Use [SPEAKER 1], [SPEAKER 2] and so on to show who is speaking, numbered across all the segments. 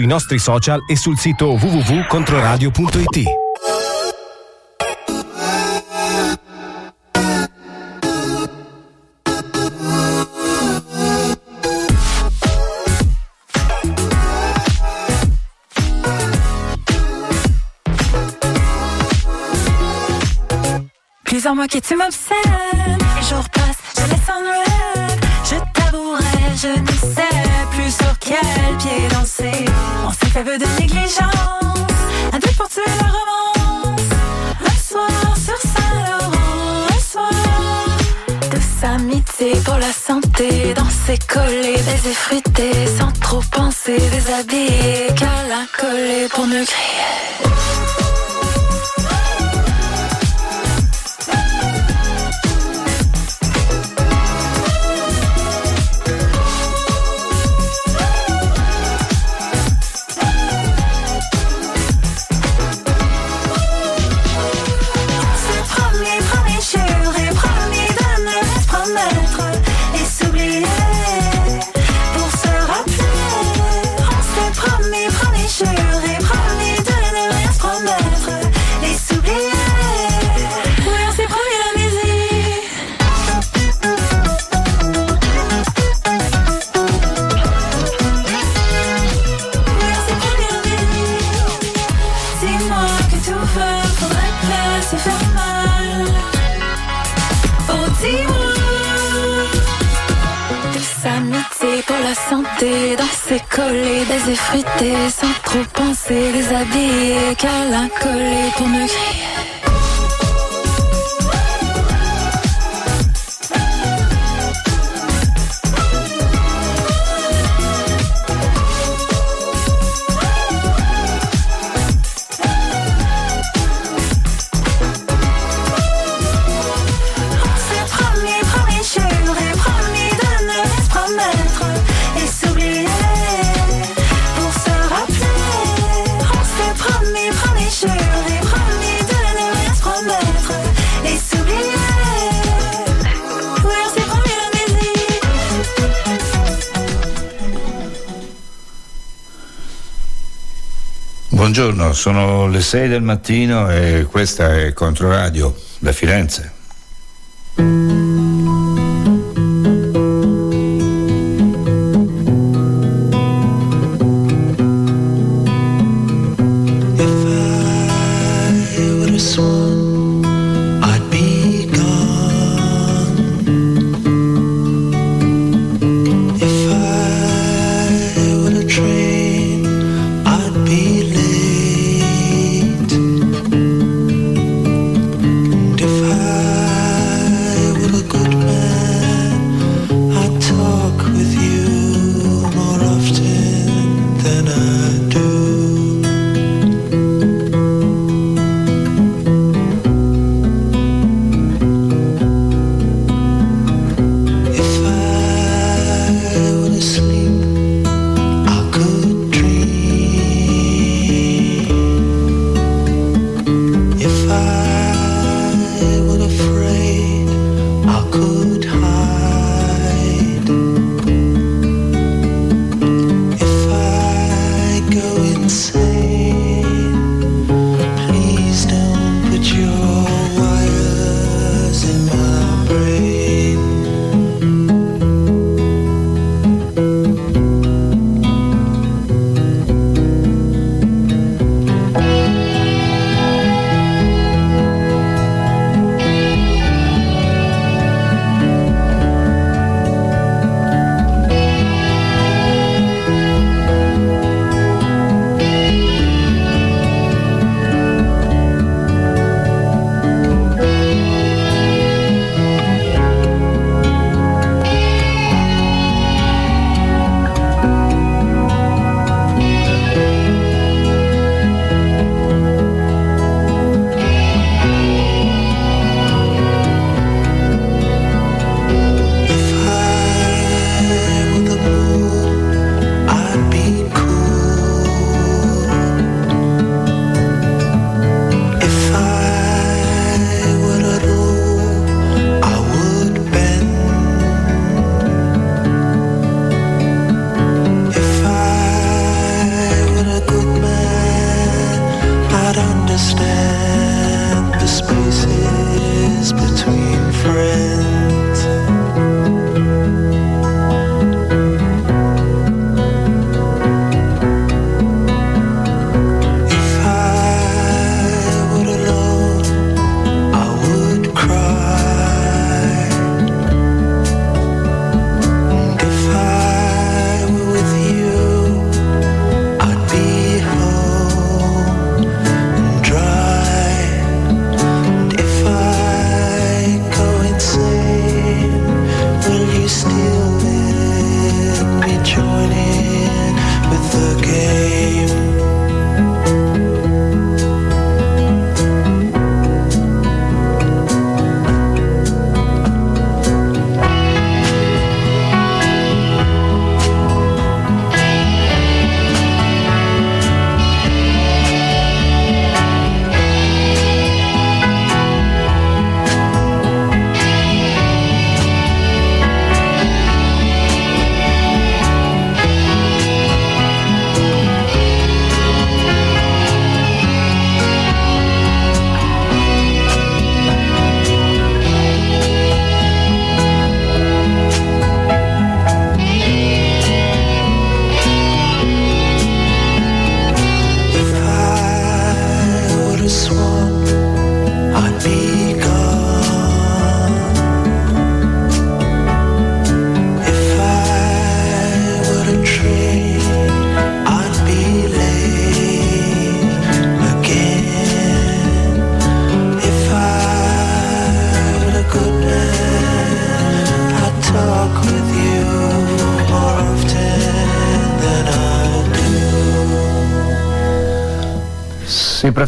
[SPEAKER 1] i nostri social e sul sito www.controradio.it.
[SPEAKER 2] Dis-moi que tu m'obsèdes Rêve de négligence, un truc pour tuer la romance. Un soir sur Saint-Laurent, un soir de pour la santé. Danser, coller, baiser fruité, sans trop penser, déshabiller, câlin collé pour me crier. Dans danser, coller, baiser, friter, sans trop penser, les habiller, câlin, coller pour me crier.
[SPEAKER 3] Buongiorno, sono le 6 del mattino e questa è Controradio da Firenze.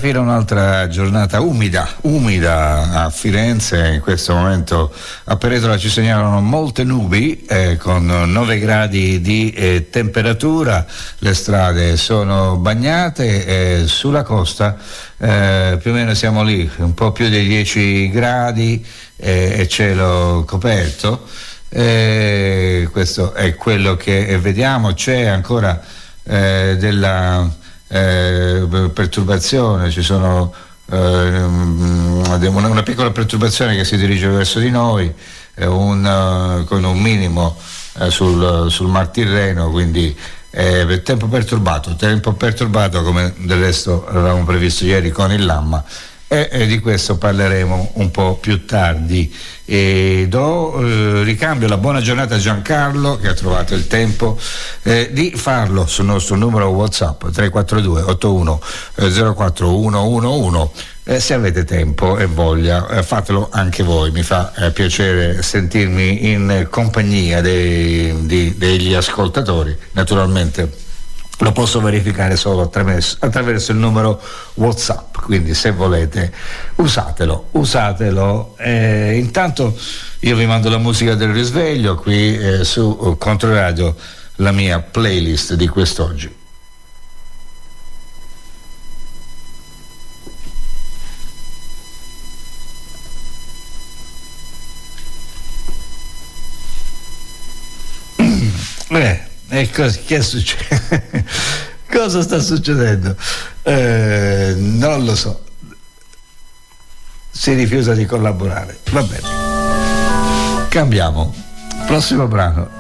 [SPEAKER 4] Profila un'altra giornata umida, umida a Firenze, in questo momento a Peretola ci segnalano molte nubi eh, con 9 gradi di eh, temperatura, le strade sono bagnate, eh, sulla costa eh, più o meno siamo lì, un po' più di 10 gradi eh, e cielo coperto. Eh, questo è quello che vediamo, c'è ancora della eh, perturbazione, ci sono eh, una, una, piccola perturbazione che si dirige verso di noi, eh, un, con un minimo eh, sul, sul Mar Tirreno, quindi tempo perturbato, tempo perturbato come del resto avevamo previsto ieri con il Lamma e, e di questo parleremo un po' più tardi. E do eh, ricambio la buona giornata a Giancarlo che ha trovato il tempo eh, di farlo sul nostro numero WhatsApp 342 81 04111 eh, se avete tempo e voglia eh, fatelo anche voi, mi fa eh, piacere sentirmi in compagnia dei, di, degli ascoltatori, naturalmente lo posso verificare solo attraverso, attraverso, il numero WhatsApp, quindi se volete usatelo, usatelo. Eh, intanto io vi mando la musica del risveglio qui eh, su Controradio, la mia playlist di quest'oggi. Eh, e cosa, che è successo? cosa sta succedendo? Eh, non lo so. Si rifiusa di collaborare. Va bene. Cambiamo. Prossimo brano.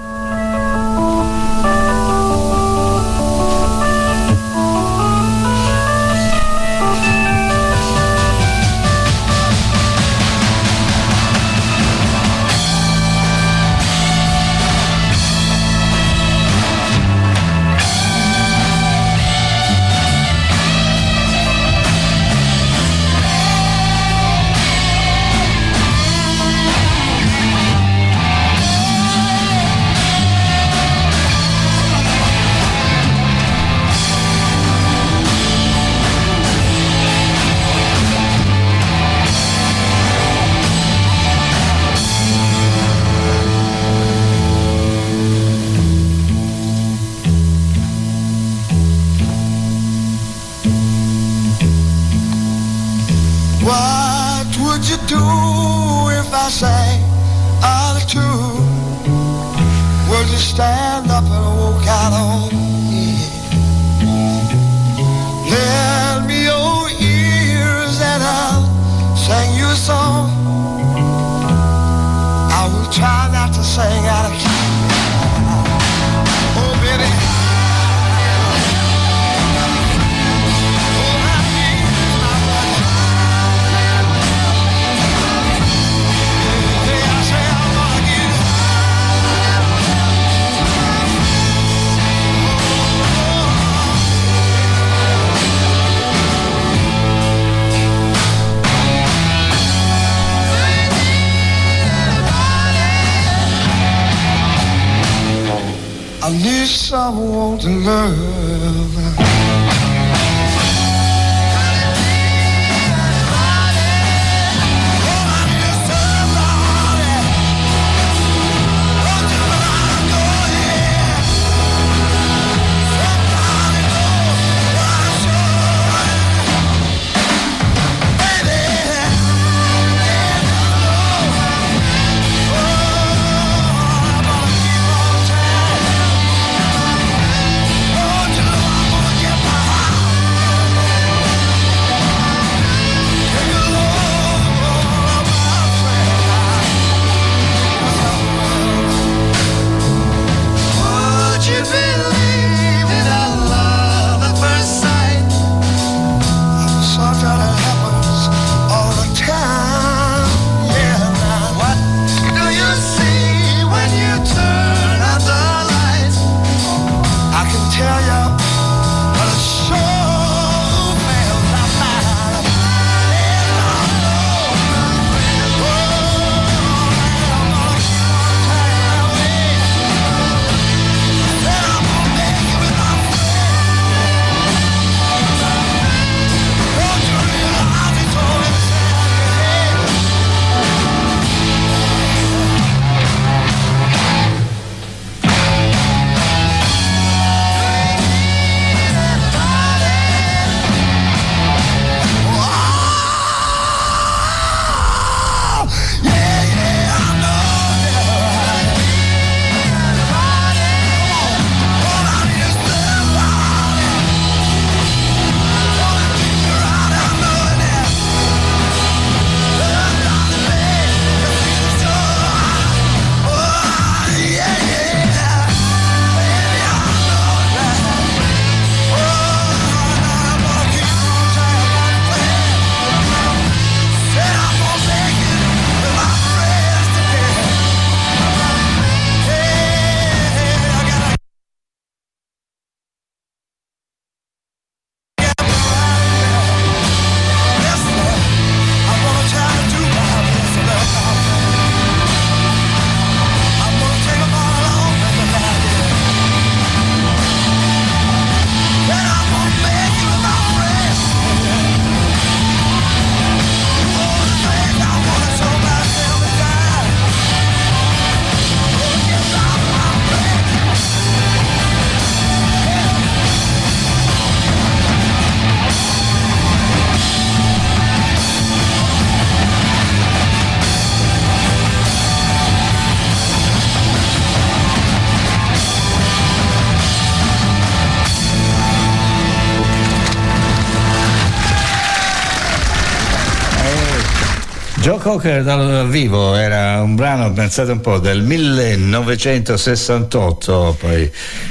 [SPEAKER 4] Joe Cocker dal vivo era un brano, pensate un po', del 1968, poi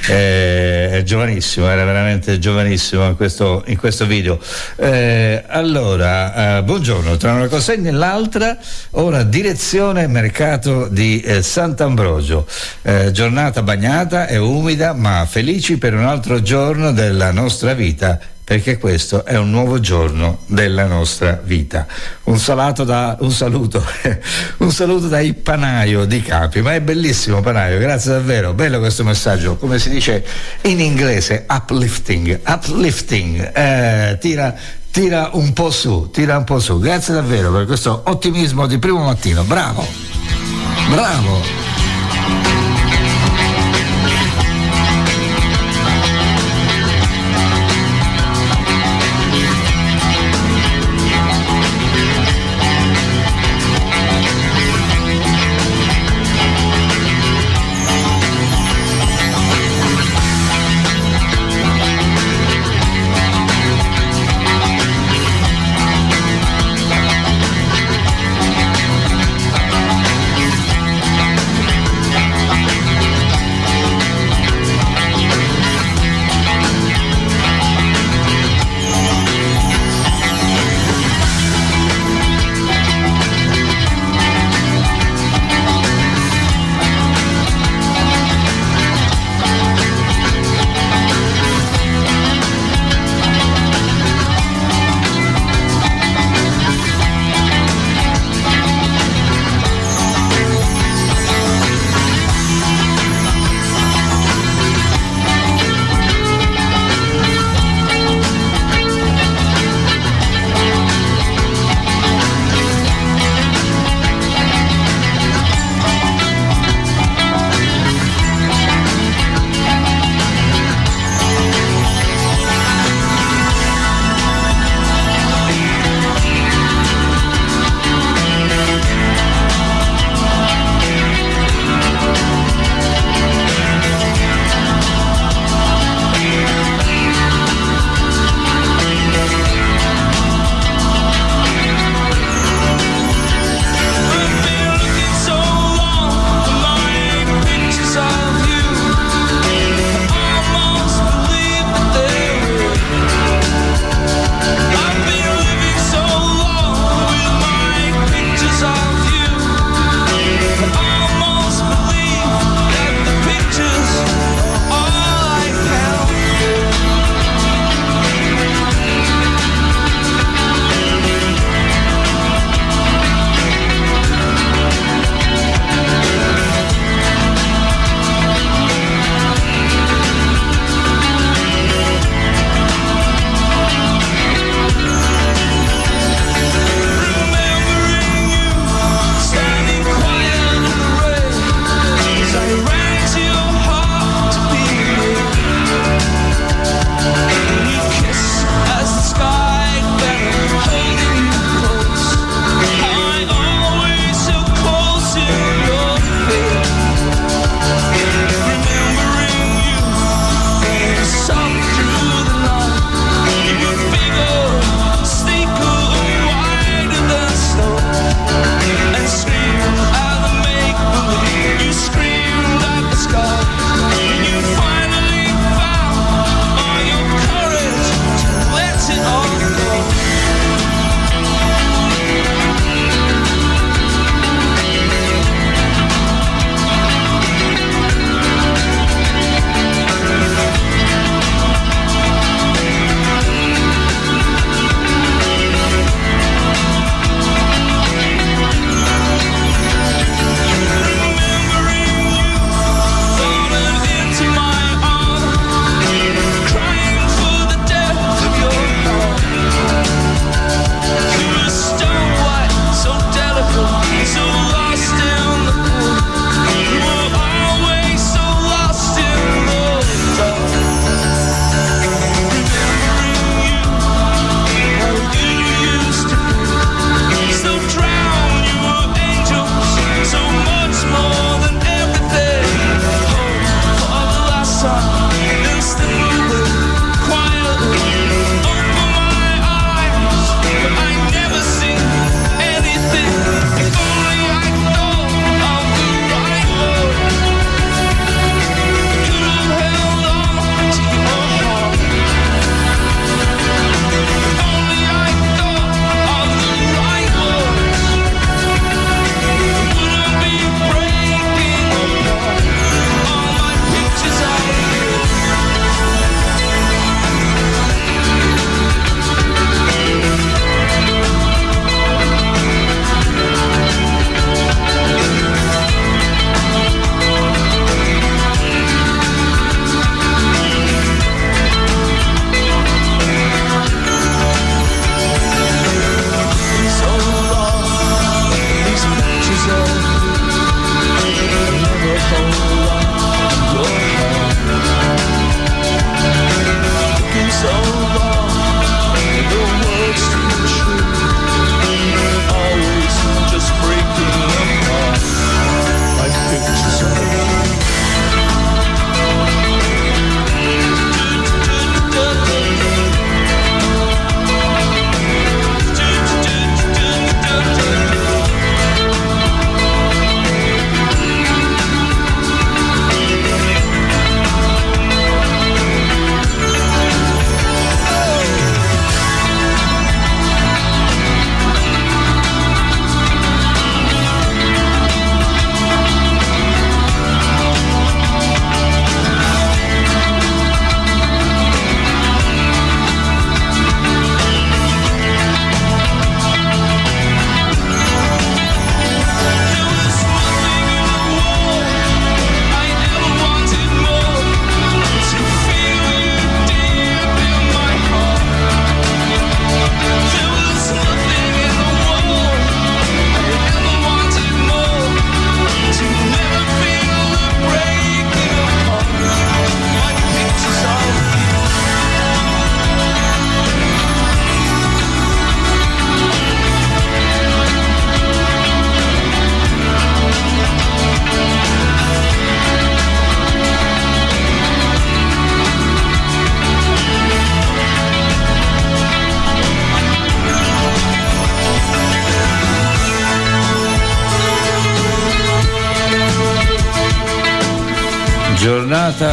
[SPEAKER 4] eh, è giovanissimo, era veramente giovanissimo in questo, in questo video. Eh, allora, eh, buongiorno, tra una consegna e l'altra, ora direzione mercato di eh, Sant'Ambrogio. Eh, giornata bagnata e umida, ma felici per un altro giorno della nostra vita perché questo è un nuovo giorno della nostra vita. Un, da, un saluto, un saluto dai Panaio di Capi, ma è bellissimo Panaio, grazie davvero, bello questo messaggio, come si dice in inglese, uplifting, uplifting, eh, tira, tira un po' su, tira un po' su, grazie davvero per questo ottimismo di primo mattino, bravo, bravo.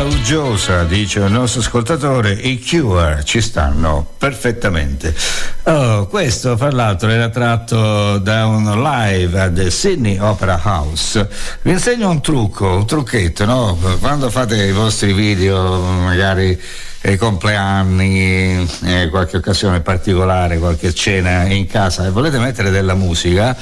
[SPEAKER 4] Uggiosa, dice il nostro ascoltatore, i Cure ci stanno perfettamente. Oh, questo, fra l'altro, era tratto da un live al Sydney Opera House. Vi insegno un trucco, un trucchetto, no? Quando fate i vostri video, magari eh, compleanni, eh, qualche occasione particolare, qualche cena in casa e volete mettere della musica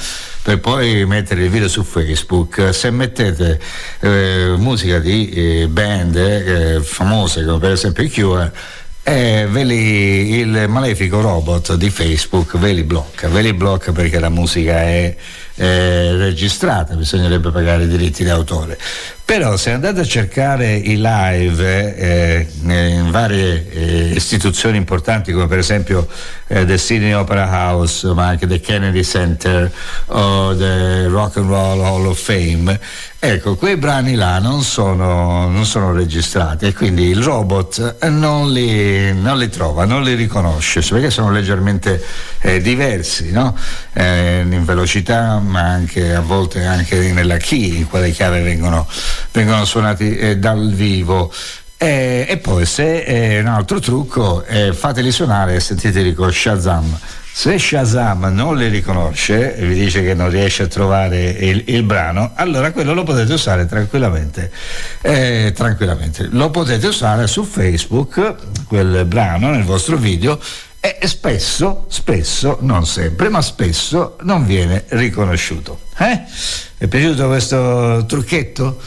[SPEAKER 4] per poi mettere il video su Facebook, se mettete eh, musica di eh, band eh, famose come per esempio i Cure, eh, li, il malefico robot di Facebook ve li blocca, ve li blocca perché la musica è eh, registrata, bisognerebbe pagare i diritti d'autore. Però se andate a cercare i live eh, in varie eh, istituzioni importanti come per esempio eh, The Sydney Opera House, ma anche The Kennedy Center o The Rock and Roll Hall of Fame, ecco, quei brani là non sono, non sono registrati e quindi il robot non li, non li, trova, non li riconosce, perché sono leggermente eh, diversi no? Eh, in velocità, ma anche a volte anche nella key in quale chiave vengono vengono suonati eh, dal vivo. Eh, e poi se è un altro trucco, eh, fateli suonare e sentiteli con Shazam. Se Shazam non li riconosce e vi dice che non riesce a trovare il, il brano, allora quello lo potete usare tranquillamente, eh, tranquillamente. Lo potete usare su Facebook, quel brano nel vostro video, e spesso, spesso, non sempre, ma spesso non viene riconosciuto. Eh? È piaciuto questo trucchetto?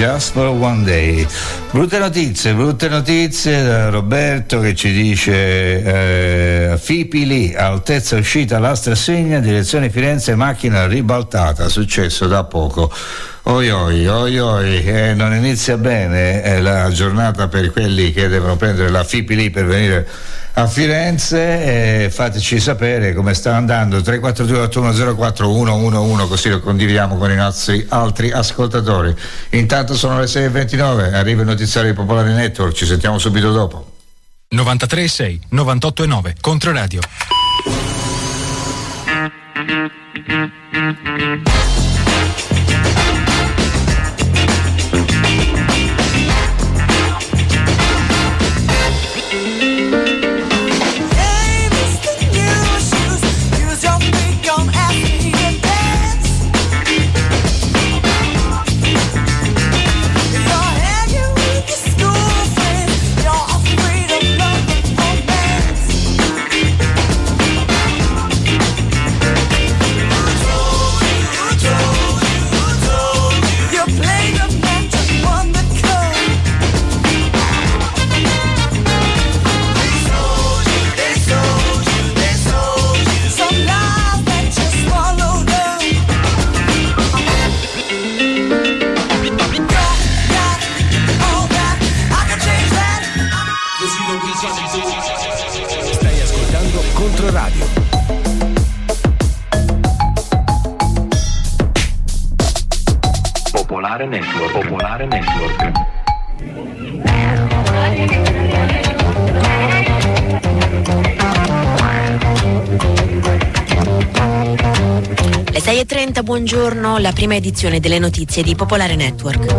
[SPEAKER 4] Just for One Day. Brutte notizie, brutte notizie da Roberto che ci dice eh, Fipili, altezza uscita l'astra segna, direzione Firenze, macchina ribaltata, successo da poco. Oi oi, oi oi, eh, non inizia bene eh, la giornata per quelli che devono prendere la Fipili per venire a Firenze e fateci sapere come sta andando. 342 111 così lo condividiamo con i nostri altri ascoltatori. Intanto sono le 6.29 arriva il notiziario di Popolare Network. Ci sentiamo subito dopo.
[SPEAKER 3] 93,6, 98,9, Controradio.
[SPEAKER 5] Buongiorno, la prima edizione delle notizie di Popolare Network.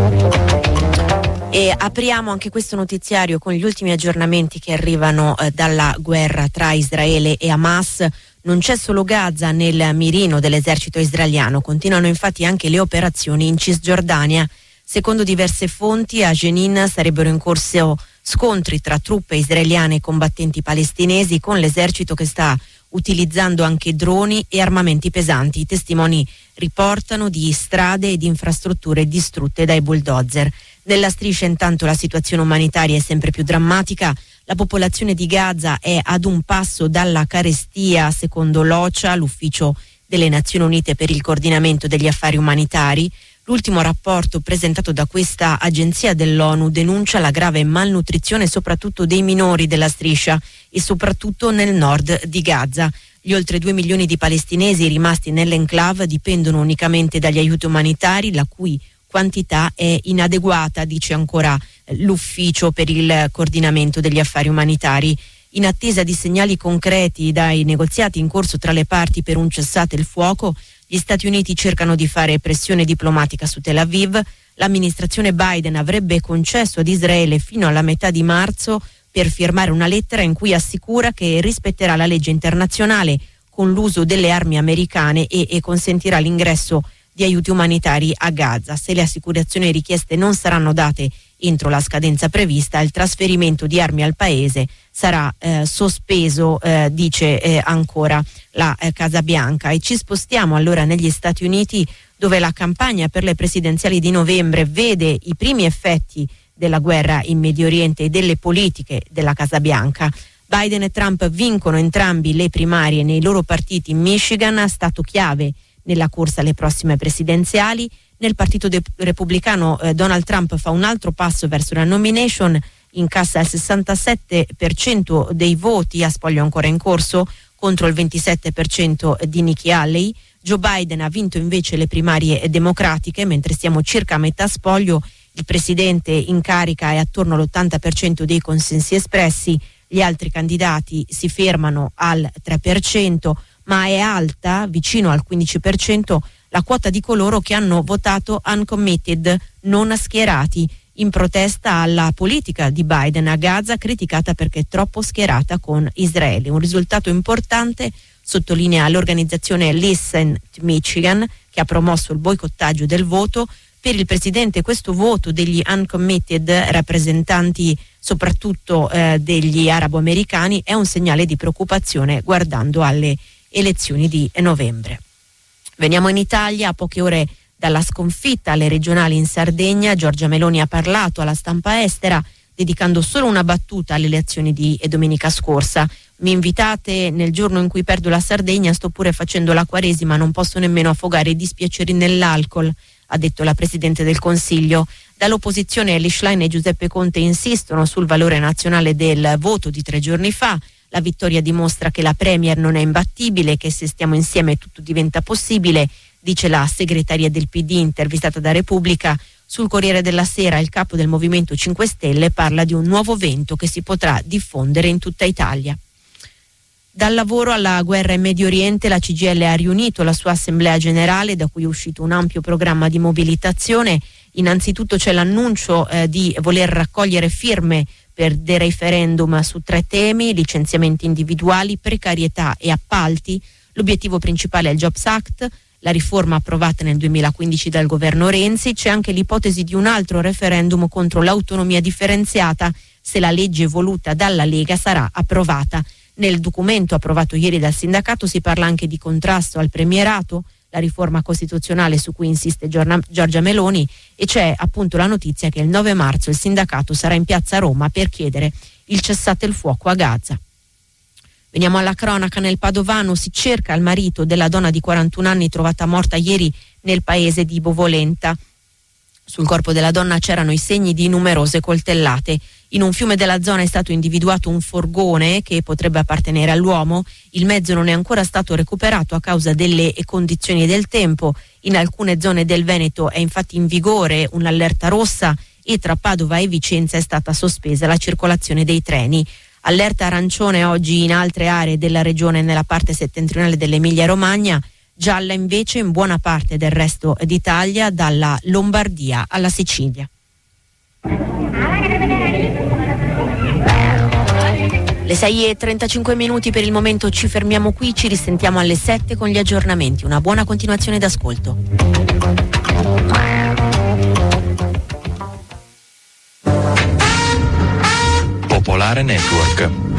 [SPEAKER 5] E apriamo anche questo notiziario con gli ultimi aggiornamenti che arrivano eh, dalla guerra tra Israele e Hamas. Non c'è solo Gaza nel mirino dell'esercito israeliano, continuano infatti anche le operazioni in Cisgiordania. Secondo diverse fonti, a Jenin sarebbero in corso scontri tra truppe israeliane e combattenti palestinesi con l'esercito che sta utilizzando anche droni e armamenti pesanti. I testimoni riportano di strade ed infrastrutture distrutte dai bulldozer. Nella striscia intanto la situazione umanitaria è sempre più drammatica. La popolazione di Gaza è ad un passo dalla carestia, secondo l'OCHA, l'ufficio delle Nazioni Unite per il coordinamento degli affari umanitari. L'ultimo rapporto presentato da questa agenzia dell'ONU denuncia la grave malnutrizione soprattutto dei minori della striscia e soprattutto nel nord di Gaza. Gli oltre 2 milioni di palestinesi rimasti nell'enclave dipendono unicamente dagli aiuti umanitari, la cui quantità è inadeguata, dice ancora l'ufficio per il coordinamento degli affari umanitari. In attesa di segnali concreti dai negoziati in corso tra le parti per un cessate il fuoco, gli Stati Uniti cercano di fare pressione diplomatica su Tel Aviv. L'amministrazione Biden avrebbe concesso ad Israele fino alla metà di marzo per firmare una lettera in cui assicura che rispetterà la legge internazionale con l'uso delle armi americane e, e consentirà l'ingresso di aiuti umanitari a Gaza. Se le assicurazioni richieste non saranno date entro la scadenza prevista, il trasferimento di armi al paese sarà eh, sospeso, eh, dice eh, ancora la eh, Casa Bianca. E ci spostiamo allora negli Stati Uniti dove la campagna per le presidenziali di novembre vede i primi effetti della guerra in Medio Oriente e delle politiche della Casa Bianca. Biden e Trump vincono entrambi le primarie nei loro partiti in Michigan, stato chiave nella corsa alle prossime presidenziali. Nel Partito de- Repubblicano eh, Donald Trump fa un altro passo verso la nomination, incassa il 67% dei voti a spoglio ancora in corso contro il 27% di Nikki Haley. Joe Biden ha vinto invece le primarie democratiche, mentre siamo circa a metà spoglio. Il presidente in carica è attorno all'80% dei consensi espressi, gli altri candidati si fermano al 3%, ma è alta, vicino al 15%, la quota di coloro che hanno votato uncommitted, non schierati, in protesta alla politica di Biden a Gaza, criticata perché troppo schierata con Israele. Un risultato importante, sottolinea l'organizzazione Listen to Michigan, che ha promosso il boicottaggio del voto. Per il presidente questo voto degli uncommitted rappresentanti soprattutto eh, degli arabo-americani è un segnale di preoccupazione guardando alle elezioni di novembre. Veniamo in Italia a poche ore Dalla sconfitta alle regionali in Sardegna, Giorgia Meloni ha parlato alla stampa estera dedicando solo una battuta alle elezioni di domenica scorsa. Mi invitate nel giorno in cui perdo la Sardegna, sto pure facendo la quaresima, non posso nemmeno affogare i dispiaceri nell'alcol, ha detto la Presidente del Consiglio. Dall'opposizione Ellie Schlein e Giuseppe Conte insistono sul valore nazionale del voto di tre giorni fa. La vittoria dimostra che la Premier non è imbattibile, che se stiamo insieme tutto diventa possibile, dice la segretaria del PD intervistata da Repubblica. Sul Corriere della Sera il capo del Movimento 5 Stelle parla di un nuovo vento che si potrà diffondere in tutta Italia. Dal lavoro alla guerra in Medio Oriente la CGL ha riunito la sua assemblea generale da cui è uscito un ampio programma di mobilitazione. Innanzitutto c'è l'annuncio eh, di voler raccogliere firme per dei referendum su tre temi, licenziamenti individuali, precarietà e appalti. L'obiettivo principale è il Jobs Act, la riforma approvata nel 2015 dal governo Renzi, c'è anche l'ipotesi di un altro referendum contro l'autonomia differenziata se la legge voluta dalla Lega sarà approvata. Nel documento approvato ieri dal sindacato si parla anche di contrasto al premierato, la riforma costituzionale su cui insiste Giorgia Meloni e c'è appunto la notizia che il 9 marzo il sindacato sarà in piazza Roma per chiedere il cessate il fuoco a Gaza. Veniamo alla cronaca nel Padovano, si cerca il marito della donna di 41 anni trovata morta ieri nel paese di Bovolenta. Sul corpo della donna c'erano i segni di numerose coltellate. In un fiume della zona è stato individuato un forgone che potrebbe appartenere all'uomo. Il mezzo non è ancora stato recuperato a causa delle condizioni del tempo. In alcune zone del Veneto è infatti in vigore un'allerta rossa e tra Padova e Vicenza è stata sospesa la circolazione dei treni. Allerta arancione oggi in altre aree della regione nella parte settentrionale dell'Emilia Romagna, gialla invece in buona parte del resto d'Italia, dalla Lombardia alla Sicilia. Le 6 e 35 minuti per il momento ci fermiamo qui, ci risentiamo alle 7 con gli aggiornamenti. Una buona continuazione d'ascolto.
[SPEAKER 6] Popolare Network.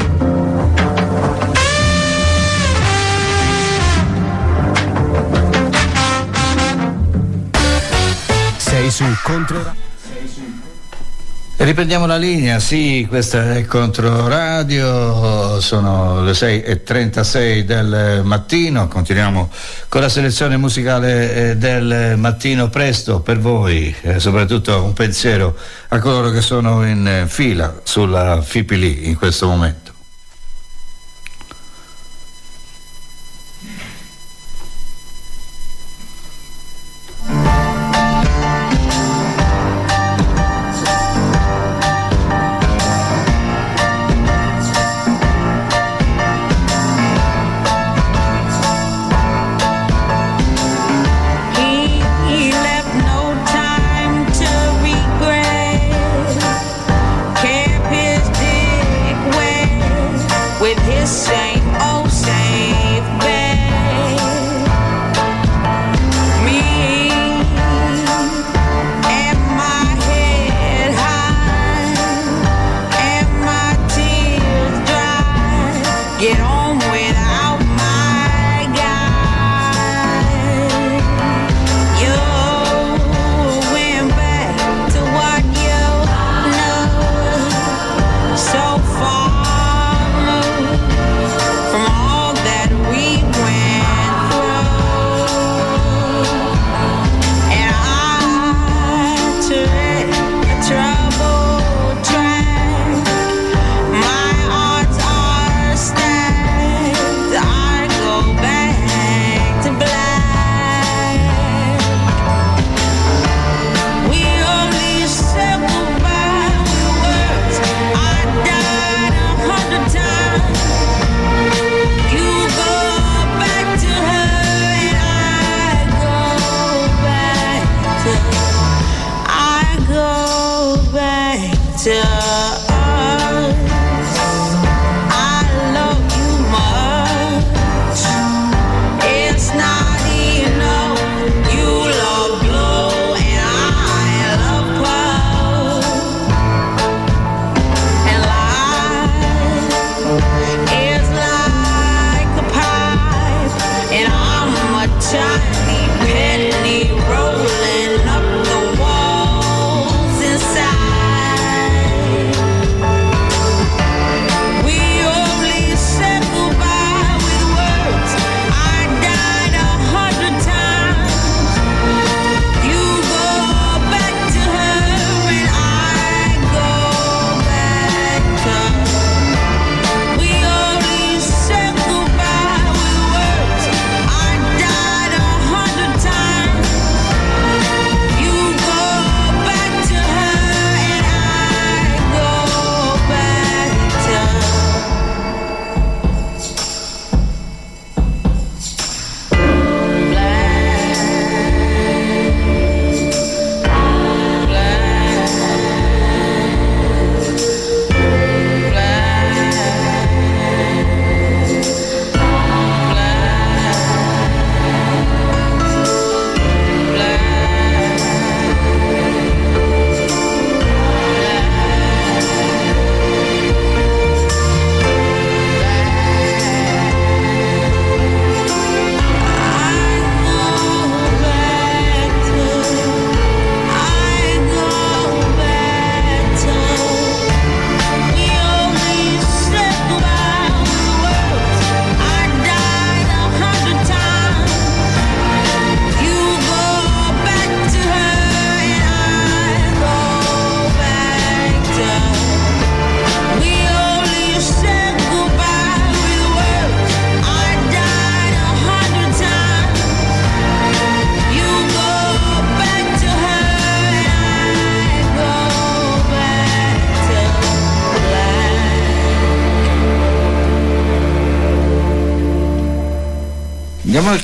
[SPEAKER 3] Sei su Controradio.
[SPEAKER 4] E Riprendiamo la linea, sì, questa è Controradio, sono le 6.36 del mattino, continuiamo con la selezione musicale eh, del mattino presto per voi, eh, soprattutto un pensiero a coloro che sono in eh, fila sulla Fipili in questo momento.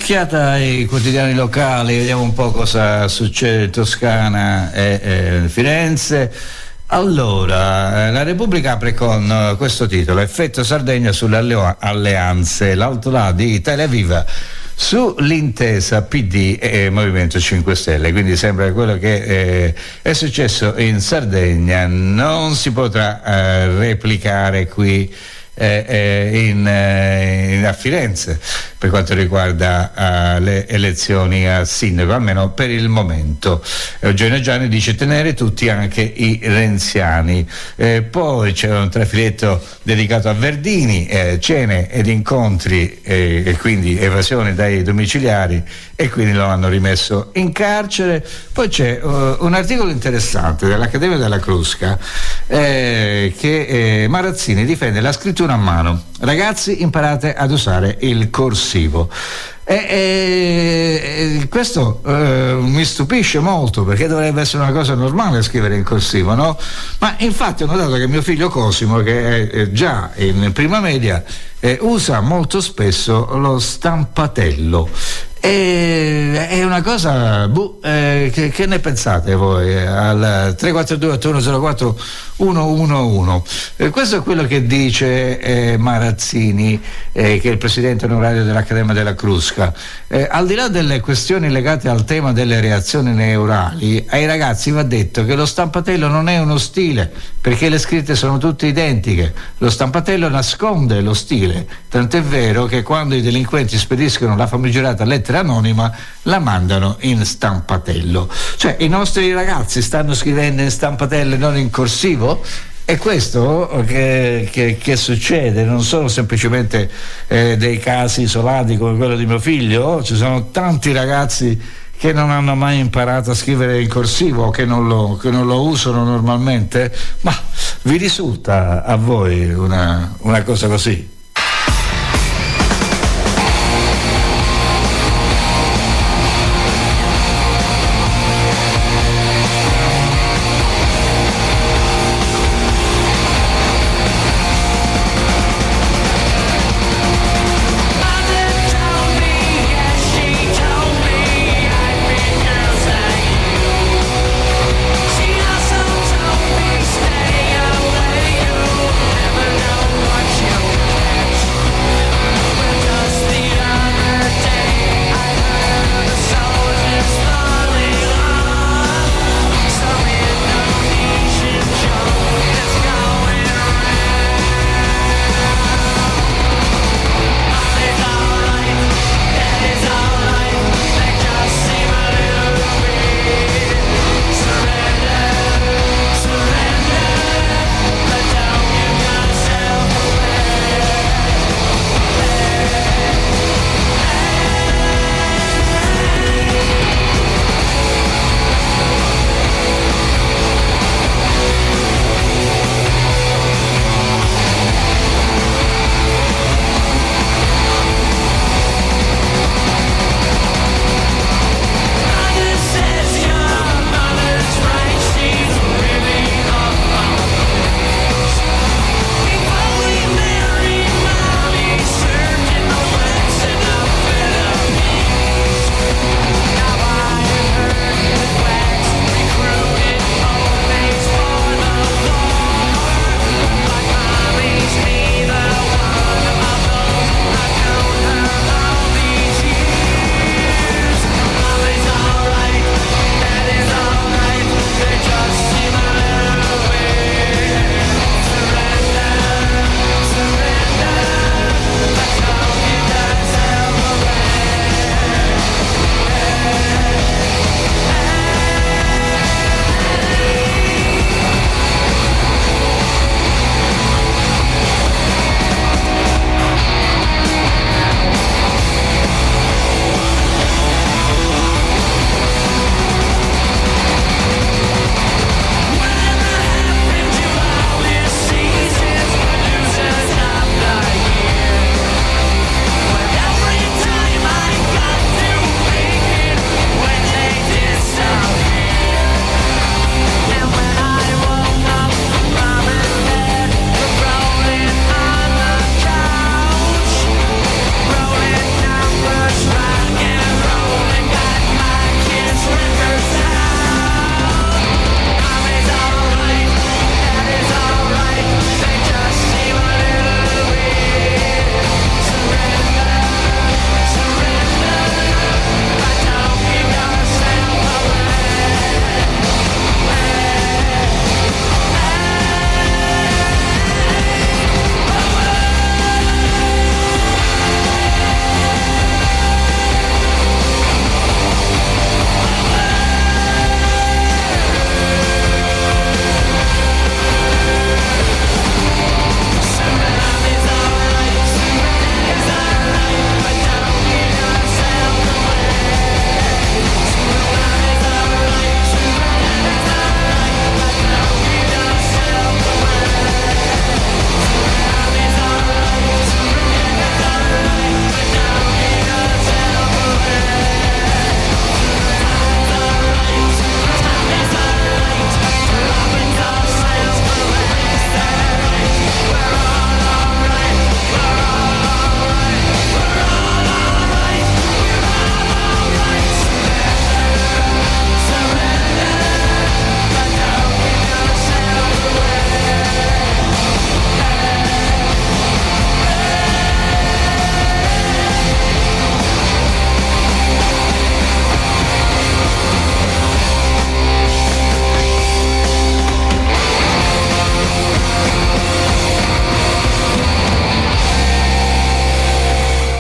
[SPEAKER 4] Un'occhiata ai quotidiani locali, vediamo un po' cosa succede in Toscana e eh, Firenze. Allora, eh, la Repubblica apre con eh, questo titolo, Effetto Sardegna sulle alleanze, l'alto là di Televiva sull'intesa PD e Movimento 5 Stelle, quindi sembra quello che eh, è successo in Sardegna. Non si potrà eh, replicare qui eh, eh, in, in- a Firenze per quanto riguarda eh, le elezioni a sindaco, almeno per il momento. Eugenio Gianni dice tenere tutti anche i renziani. Eh, poi c'è un trafiletto dedicato a Verdini, eh, cene ed incontri eh, e quindi evasione dai domiciliari e quindi lo hanno rimesso in carcere. Poi c'è eh, un articolo interessante dell'Accademia della Crusca eh, che eh, Marazzini difende la scrittura a mano. Ragazzi imparate ad usare il corsivo. E, e- e questo eh, mi stupisce molto perché dovrebbe essere una cosa normale scrivere in corsivo, no? Ma infatti ho notato che mio figlio Cosimo, che è già in prima media, eh, usa molto spesso lo stampatello. E, è una cosa, boh, eh, che, che ne pensate voi? Al 342 8104 111. Eh, questo è quello che dice eh, Marazzini, eh, che è il presidente onorario dell'Accademia della Crusca. Eh, al di là delle questioni legate al tema delle reazioni neurali, ai ragazzi va detto che lo stampatello non è uno stile, perché le scritte sono tutte identiche. Lo stampatello nasconde lo stile, tant'è vero che quando i delinquenti spediscono la famigerata lettera anonima, la mandano in stampatello. Cioè i nostri ragazzi stanno scrivendo in stampatello e non in corsivo? È questo che, che- che succede, non sono semplicemente eh, dei casi isolati come quello di mio figlio, ci sono tanti ragazzi che non hanno mai imparato a scrivere in corsivo che non lo, che non lo usano normalmente, ma vi risulta a voi una, una cosa così?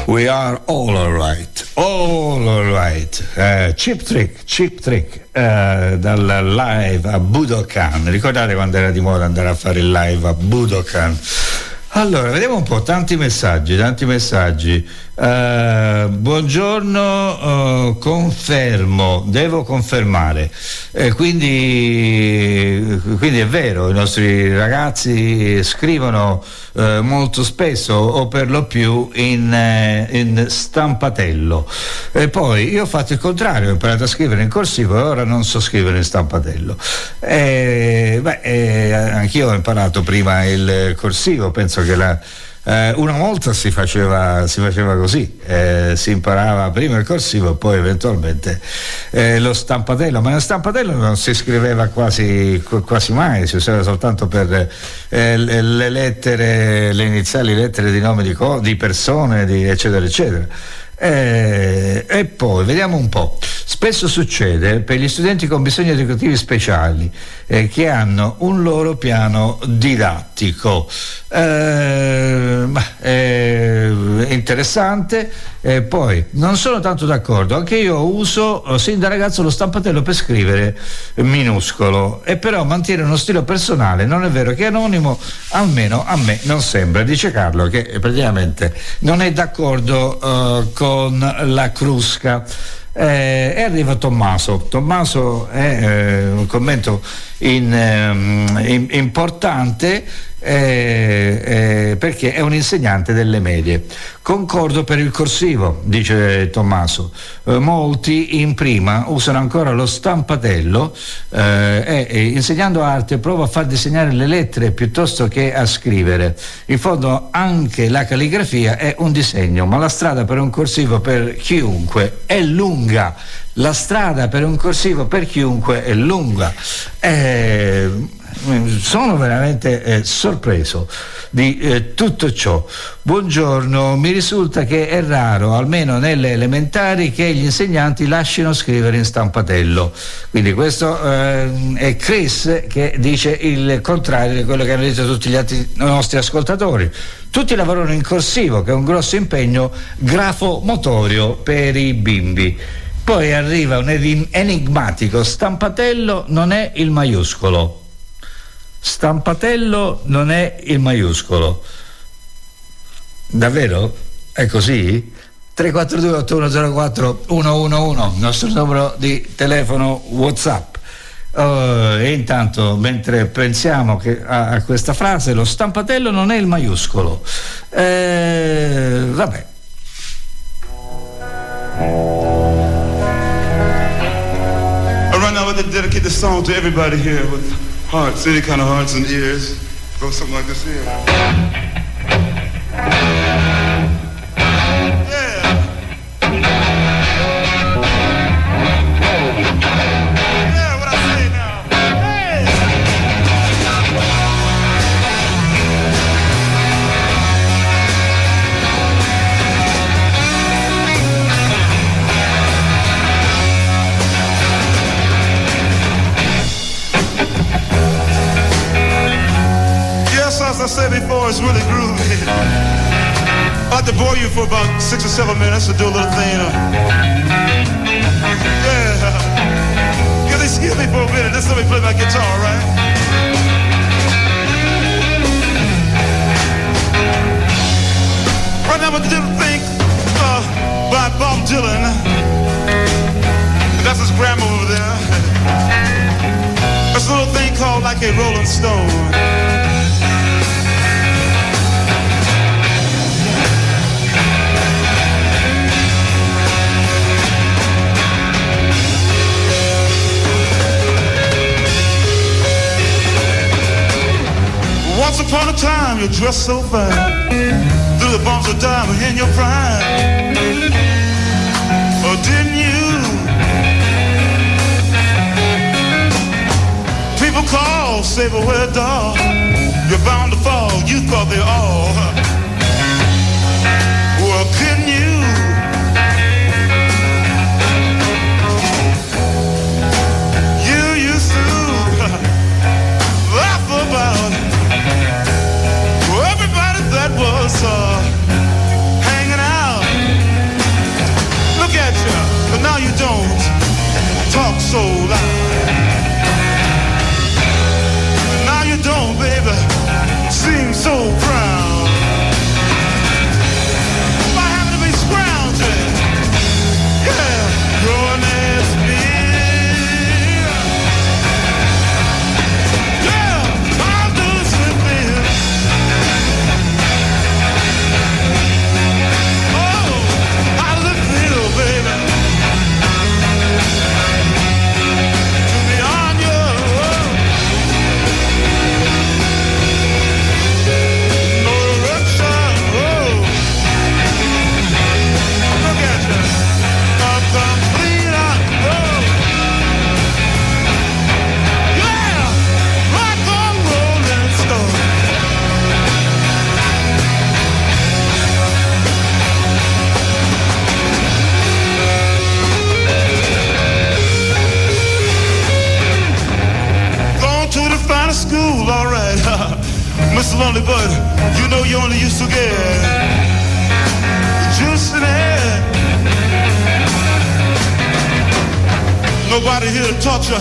[SPEAKER 4] We are all alright, all alright. Eh, chip Trick, Chip Trick, eh, dal live a Budokan. Ricordate quando era di moda andare a fare il live a Budokan? Allora, vediamo un po', tanti messaggi, tanti messaggi. Eh, buongiorno, eh, confermo, devo confermare. Eh, quindi, quindi è vero, i nostri ragazzi scrivono eh, molto spesso o per lo più in, eh, in stampatello. E poi io ho fatto il contrario, ho imparato a scrivere in corsivo e ora non so scrivere in stampatello. Eh, beh, eh, anch'io ho imparato prima il corsivo, penso che la, eh, una volta si faceva, si faceva così, eh, si imparava prima il corsivo e poi eventualmente eh, lo stampatello, ma lo stampatello non si scriveva quasi, qu- quasi mai, si usava soltanto per eh, le le lettere, le iniziali lettere di nome di, co- di persone, di eccetera, eccetera. Eh, e poi vediamo un po'. Spesso succede per gli studenti con bisogni educativi speciali eh, che hanno un loro piano didattico. Eh, eh, interessante. Eh, poi non sono tanto d'accordo, anche io uso eh, sin da ragazzo lo stampatello per scrivere minuscolo e però mantiene uno stile personale. Non è vero che è anonimo, almeno a me non sembra. Dice Carlo che eh, praticamente non è d'accordo eh, con la crusca. Eh, e arriva Tommaso. Tommaso è eh, un commento in, ehm, in- importante eh, eh, perché è un insegnante delle medie. Concordo per il corsivo, dice Tommaso. Eh, molti in prima usano ancora lo stampatello eh, e, insegnando arte provo a far disegnare le lettere piuttosto che a scrivere. In fondo anche la calligrafia è un disegno, ma la strada per un corsivo per chiunque è lunga. La strada per un corsivo per chiunque è lunga. Eh, sono veramente eh, sorpreso di eh, tutto ciò. Buongiorno, mi risulta che è raro, almeno nelle elementari, che gli insegnanti lasciano scrivere in stampatello. Quindi questo eh, è Chris che dice il contrario di quello che hanno detto tutti gli altri nostri ascoltatori. Tutti lavorano in corsivo, che è un grosso impegno grafomotorio per i bimbi. Poi arriva un enigmatico stampatello non è il maiuscolo. Stampatello non è il maiuscolo. Davvero? È così? 342 8104 111, nostro numero di telefono WhatsApp. Eh, e intanto, mentre pensiamo che a, a questa frase, lo stampatello non è il maiuscolo. Eh, vabbè.
[SPEAKER 6] All right, now I'd like to song to everybody here hearts, any kind of hearts and ears. Go something like this here. As I said before, it's really groovy. I'd like to bore you for about six or seven minutes to do a little thing. Yeah. Can excuse me for a minute? Just let me play my guitar, right? Right now, we're going to do thing uh, by Bob Dylan. That's his grandma over there. It's a little thing called like a Rolling Stone. Once upon a time, you dressed so fine. Through the bumps of diamond in your prime. Oh, didn't you? People call, say, but where dog? You're bound to fall. You thought they all. Jones talk so loud.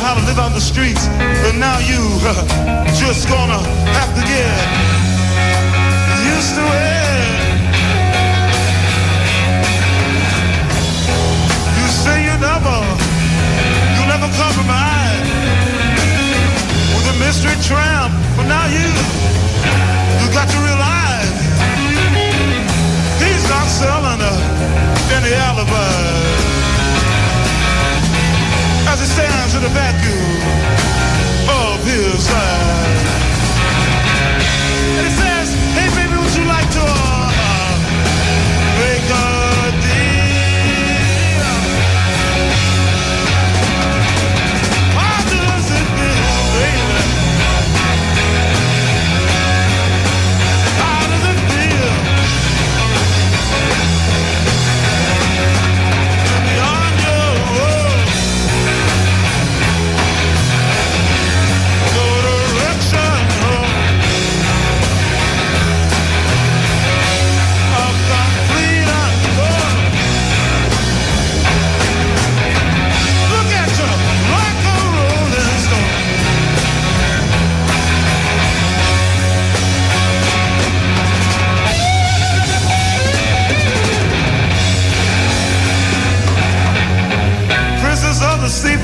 [SPEAKER 6] How to live on the streets, and now you just gonna have to get stands in the vacuum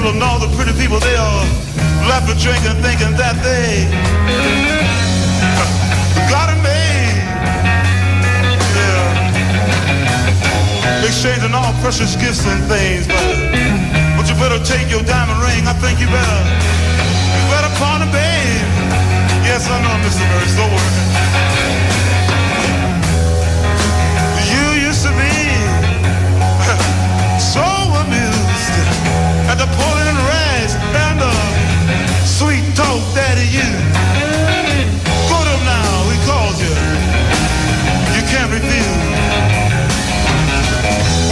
[SPEAKER 6] steeple and all the pretty people they are laughing, drinking, thinking that they got it made. Yeah. Exchanging all precious gifts and things, but but you better take your diamond ring. I think you better you better pawn it, babe. Yes, I know, Mr. Burris, don't worry. The sweet talk daddy you. Now, you. You can't refuse.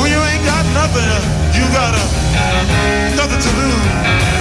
[SPEAKER 6] When you ain't got nothing, you got nothing to lose.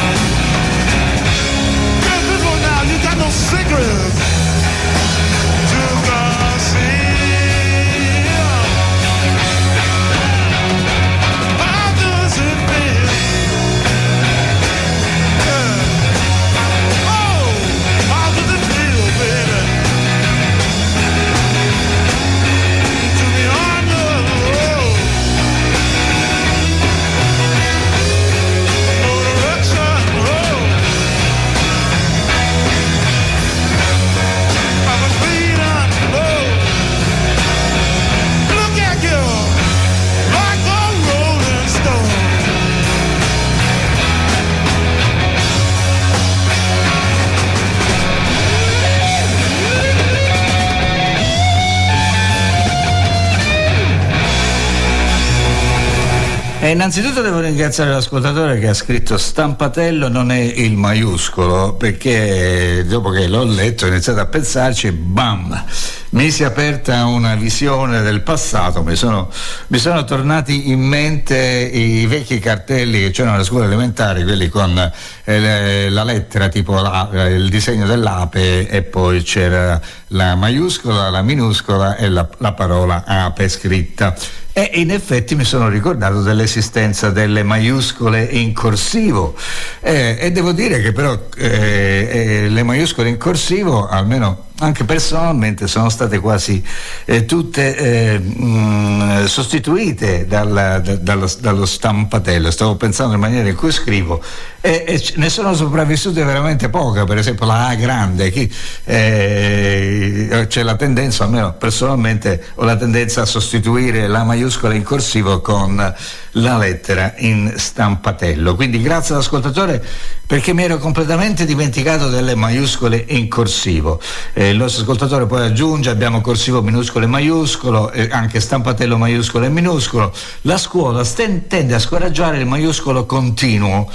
[SPEAKER 4] Innanzitutto devo ringraziare l'ascoltatore che ha scritto stampatello non è il maiuscolo perché dopo che l'ho letto ho iniziato a pensarci bam mi si è aperta una visione del passato mi sono, mi sono tornati in mente i vecchi cartelli che c'erano alle scuole elementari quelli con eh, la lettera tipo la- eh, il disegno dell'ape e poi c'era la maiuscola la minuscola e la, la parola ape scritta e in effetti mi sono ricordato dell'esistenza delle maiuscole in corsivo. Eh, e devo dire che però eh, eh, le maiuscole in corsivo almeno anche personalmente sono state quasi eh, tutte eh, mh, sostituite dalla- da- dallo, dallo stampatello. Stavo pensando in maniera in cui scrivo e, e ne sono sopravvissute veramente poche per esempio la A grande chi, eh, c'è la tendenza almeno personalmente ho la tendenza a sostituire la maiuscola in corsivo con la lettera in stampatello. Quindi grazie all'ascoltatore perché mi ero completamente dimenticato delle maiuscole in corsivo. Eh, il nostro ascoltatore poi aggiunge abbiamo corsivo minuscolo e maiuscolo e anche stampatello maiuscolo e minuscolo. La scuola sten- tende a scoraggiare il maiuscolo continuo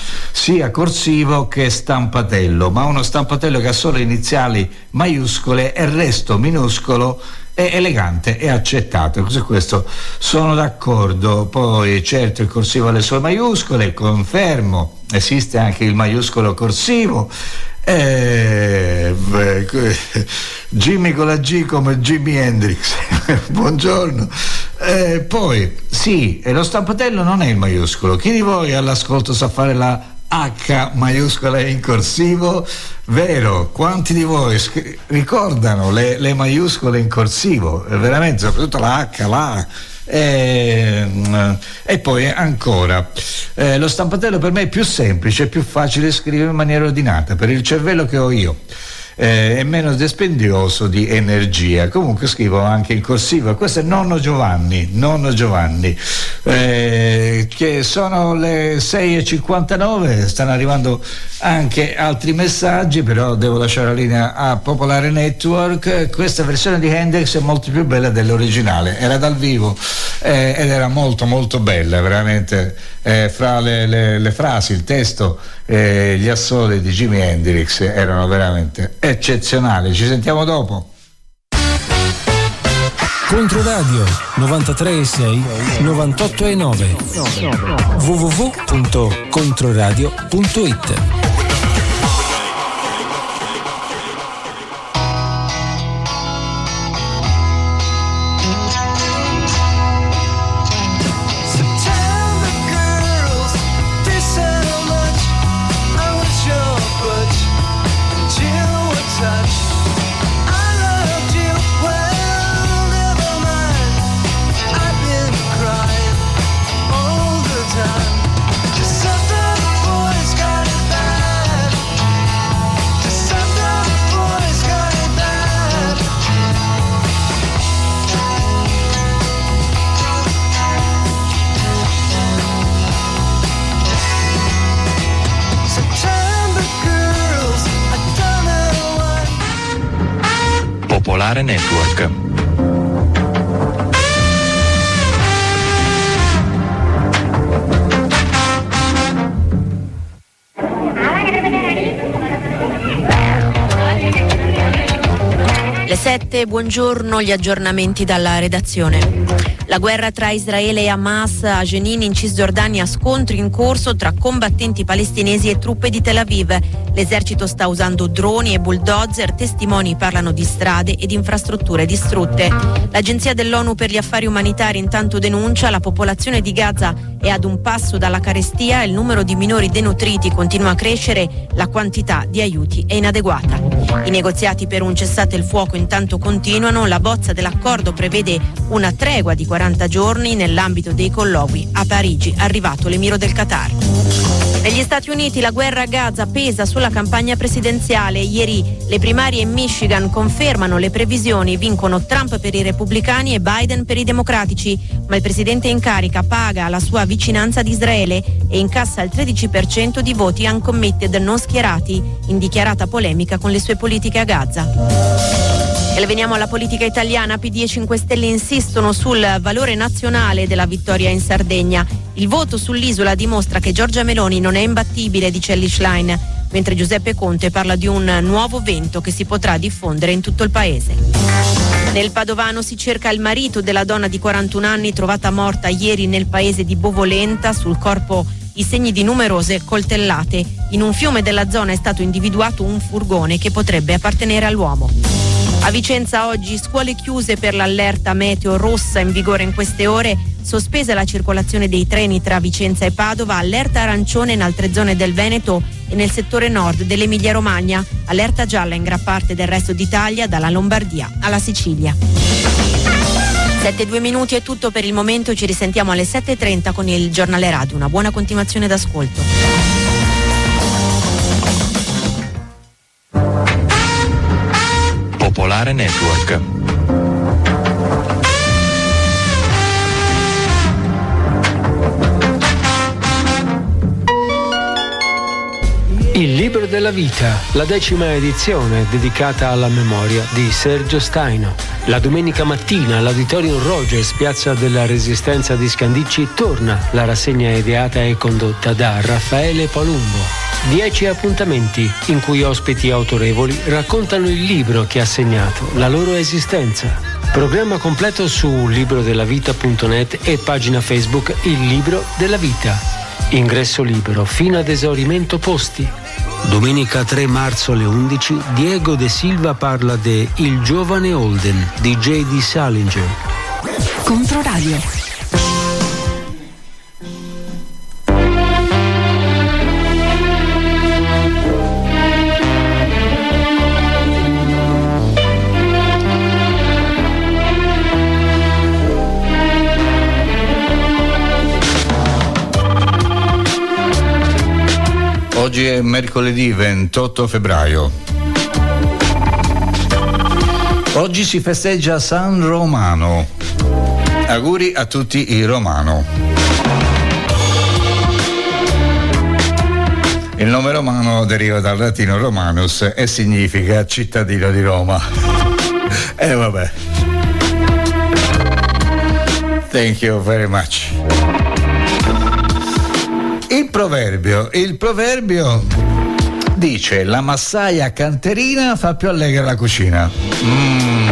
[SPEAKER 4] sia corsivo che stampatello ma uno stampatello che ha solo iniziali maiuscole e il resto minuscolo è elegante e accettato, su questo sono d'accordo. Poi certo il corsivo ha le sue maiuscole, confermo, esiste anche il maiuscolo corsivo Eh, beh, Jimmy con la G come Jimi Hendrix. Buongiorno. Eh, poi, sì, lo stampatello non è il maiuscolo. Chi di voi all'ascolto sa fare la H maiuscola in corsivo? Vero, quanti di voi scri- ricordano le, le maiuscole in corsivo? Eh, Veramente, soprattutto la H, la A. E, mm, e poi ancora, eh, lo stampatello per me è più semplice, più facile scrivere in maniera ordinata per il cervello che ho io. Eh, è meno dispendioso di energia. Comunque scrivo anche in corsivo. Questo è nonno Giovanni, nonno Giovanni, eh, che sono le 6.59, stanno arrivando anche altri messaggi, però devo lasciare la linea a Popolare Network. Questa versione di Hendrix è molto più bella dell'originale, era dal vivo eh, ed era molto molto bella, veramente eh, fra le, le- le frasi, il testo, eh, gli assoli di Jimi Hendrix erano veramente eccezionali. Ci sentiamo dopo.
[SPEAKER 3] Controradio 93,6 98,9 www.controradio.it
[SPEAKER 7] why.
[SPEAKER 8] Popolare Network.
[SPEAKER 5] 7, buongiorno, gli aggiornamenti dalla redazione. La guerra tra Israele e Hamas a Jenin in Cisgiordania, scontri in corso tra combattenti palestinesi e truppe di Tel Aviv. L'esercito sta usando droni e bulldozer, testimoni parlano di strade ed infrastrutture distrutte. L'Agenzia dell'ONU per gli affari umanitari intanto denuncia la popolazione di Gaza è ad un passo dalla carestia, il numero di minori denutriti continua a crescere, la quantità di aiuti è inadeguata. I negoziati per un cessate il fuoco intanto continuano, la bozza dell'accordo prevede una tregua di 40 giorni nell'ambito dei colloqui a Parigi, arrivato l'emiro del Qatar. Negli Stati Uniti la guerra a Gaza pesa sulla campagna presidenziale. Ieri le primarie in Michigan confermano le previsioni, vincono Trump per i repubblicani e Biden per i democratici, ma il presidente in carica paga la sua vicinanza ad Israele e incassa il 13% di voti uncommitted non schierati, in dichiarata polemica con le sue politiche a Gaza. E veniamo alla politica italiana, PD e 5 Stelle insistono sul valore nazionale della vittoria in Sardegna. Il voto sull'isola dimostra che Giorgia Meloni non è imbattibile, dice Ellie Schlein, mentre Giuseppe Conte parla di un nuovo vento che si potrà diffondere in tutto il paese. Nel Padovano si cerca il marito della donna di 41 anni trovata morta ieri nel paese di Bovolenta, sul corpo i segni di numerose coltellate. In un fiume della zona è stato individuato un furgone che potrebbe appartenere all'uomo. A Vicenza oggi scuole chiuse per l'allerta meteo rossa in vigore in queste ore, sospesa la circolazione dei treni tra Vicenza e Padova, allerta arancione in altre zone del Veneto e nel settore nord dell'Emilia Romagna, allerta gialla in gran parte del resto d'Italia, dalla Lombardia alla Sicilia. 7-2 minuti è tutto per il momento, ci risentiamo alle 7.30 con il giornale radio. Una buona continuazione d'ascolto.
[SPEAKER 8] Popolare Network.
[SPEAKER 9] Il libro della vita, la decima edizione dedicata alla memoria di Sergio Staino. La domenica mattina all'Auditorium Rogers, piazza della Resistenza di Scandicci, torna la rassegna ideata e condotta da Raffaele Palumbo. Dieci appuntamenti in cui ospiti autorevoli raccontano il libro che ha segnato la loro esistenza. Programma completo su librodellavita.net e pagina Facebook Il Libro della Vita. Ingresso libero fino ad esaurimento posti. Domenica 3 marzo alle 11 Diego De Silva parla de Il giovane Holden di J.D. Salinger.
[SPEAKER 2] Controradio.
[SPEAKER 4] Oggi è mercoledì 28 febbraio. Oggi si festeggia San Romano. Auguri a tutti i romano. Il nome romano deriva dal latino romanus e significa cittadino di Roma. E vabbè. Thank you very much. Proverbio, il proverbio dice la massaia canterina fa più allegra la cucina. Mm,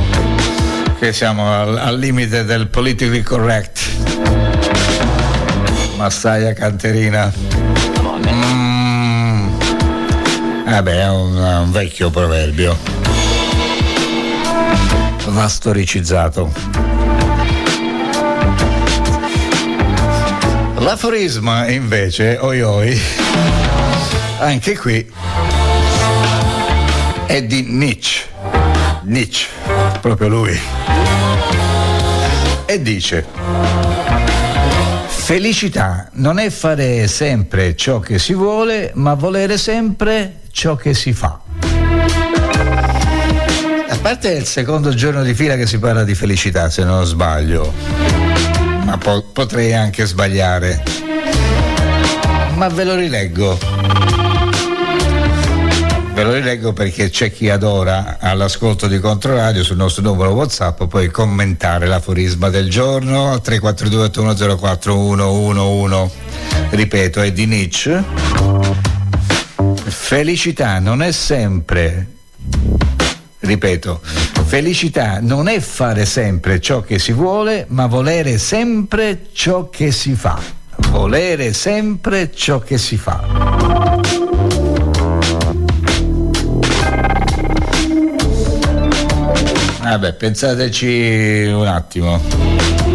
[SPEAKER 4] che siamo al, al limite del politically correct. Massaia canterina. Mm, vabbè, è un, un vecchio proverbio. Va storicizzato. L'aforisma invece, oi oi, anche qui è di Nietzsche. Nietzsche, proprio lui. E dice, felicità non è fare sempre ciò che si vuole, ma volere sempre ciò che si fa. A parte il secondo giorno di fila che si parla di felicità, se non sbaglio ma po- potrei anche sbagliare. Ma ve lo rileggo. Ve lo rileggo perché c'è chi adora all'ascolto di Controradio sul nostro numero WhatsApp poi commentare l'aforisma del giorno al 342-8104111. Ripeto, è di Nietzsche. Felicità non è sempre ripeto, felicità non è fare sempre ciò che si vuole, ma volere sempre ciò che si fa. Volere sempre ciò che si fa. Vabbè, pensateci un attimo.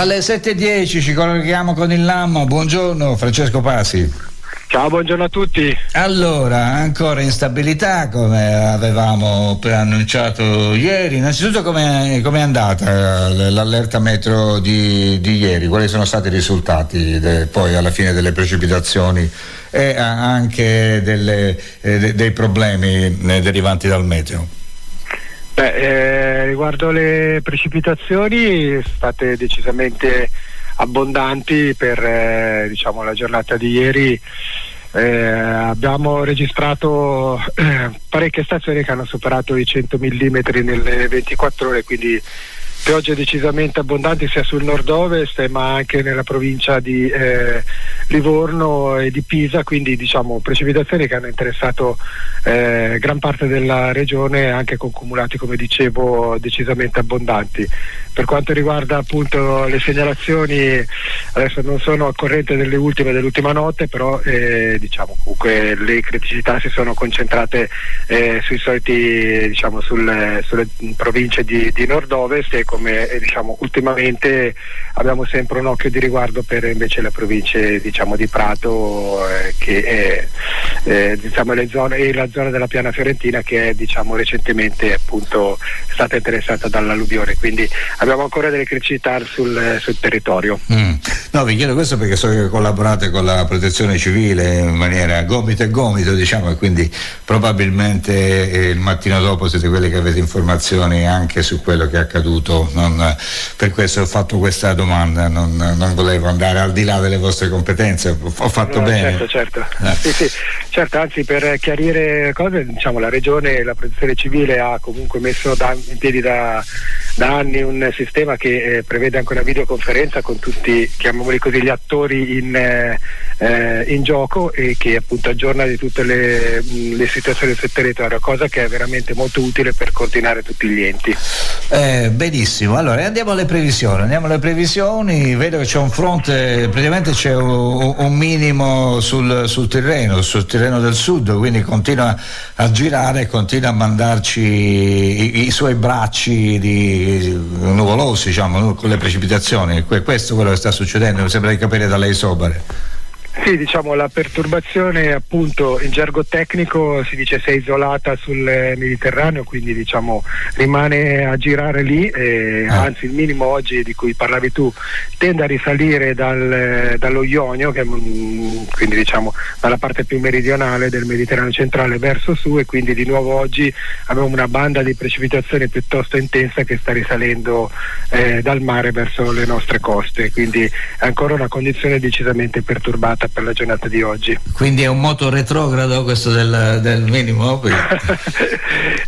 [SPEAKER 4] Alle 7.10 ci colleghiamo con il LAM. Buongiorno Francesco Pasi.
[SPEAKER 10] Ciao, buongiorno a tutti.
[SPEAKER 4] Allora, ancora instabilità come avevamo preannunciato ieri. Innanzitutto come è andata eh, l'allerta metro di, di ieri? Quali sono stati i risultati de- poi alla fine delle precipitazioni e a- anche delle, eh, de- dei problemi eh, derivanti dal meteo?
[SPEAKER 10] Beh, eh, riguardo le precipitazioni, state decisamente abbondanti per eh, diciamo, la giornata di ieri. Eh, abbiamo registrato eh, parecchie stazioni che hanno superato i 100 mm nelle 24 ore, quindi piogge decisamente abbondanti sia sul nord-ovest ma anche nella provincia di eh, Livorno e di Pisa, quindi diciamo precipitazioni che hanno interessato eh, gran parte della regione anche con cumulati come dicevo decisamente abbondanti. Per quanto riguarda appunto le segnalazioni, adesso non sono al corrente delle ultime dell'ultima notte, però eh, diciamo comunque le criticità si sono concentrate eh, sui soliti diciamo sul, sulle province di, di nord-ovest e come eh, diciamo ultimamente abbiamo sempre un occhio di riguardo per invece le province diciamo di Prato eh, che è eh, diciamo zone, e la zona della piana fiorentina che è diciamo recentemente appunto stata interessata dall'alluvione quindi abbiamo ancora delle criticità sul, sul territorio
[SPEAKER 4] Mm. No, vi chiedo questo perché so che collaborate con la protezione civile in maniera gomito e gomito, diciamo, e quindi probabilmente eh, il mattino dopo siete quelli che avete informazioni anche su quello che è accaduto. Non, eh, per questo ho fatto questa domanda, non, non volevo andare al di là delle vostre competenze, ho fatto
[SPEAKER 10] No,
[SPEAKER 4] bene.
[SPEAKER 10] Certo, certo.
[SPEAKER 4] Eh.
[SPEAKER 10] Sì, sì. Certo, anzi per chiarire cose, diciamo, la regione e la protezione civile ha comunque messo da- in piedi da, da anni un sistema che eh, prevede anche una videoconferenza con tutti, chiamiamoli così, gli attori in, eh, eh, in gioco e che appunto aggiorna di tutte le, le situazioni sul territorio, cosa che è veramente molto utile per coordinare tutti gli enti.
[SPEAKER 4] Eh, benissimo, allora andiamo alle previsioni, andiamo alle previsioni, vedo che c'è un fronte, praticamente c'è un, un minimo sul, sul terreno, sul terreno del sud, quindi continua a girare, continua a mandarci i, i suoi bracci di, nuvolosi, diciamo, con le precipitazioni, Que- questo è quello che sta succedendo, mi sembra di capire da lei sobare.
[SPEAKER 10] Sì, diciamo la perturbazione appunto in gergo tecnico si dice si è isolata sul Mediterraneo, quindi diciamo rimane a girare lì, e, anzi il minimo oggi di cui parlavi tu tende a risalire dal, dallo Ionio, che quindi diciamo dalla parte più meridionale del Mediterraneo centrale verso su e quindi di nuovo oggi abbiamo una banda di precipitazioni piuttosto intensa che sta risalendo eh, dal mare verso le nostre coste, quindi è ancora una condizione decisamente perturbata per la giornata di oggi.
[SPEAKER 4] Quindi è un moto retrogrado questo del, del minimo?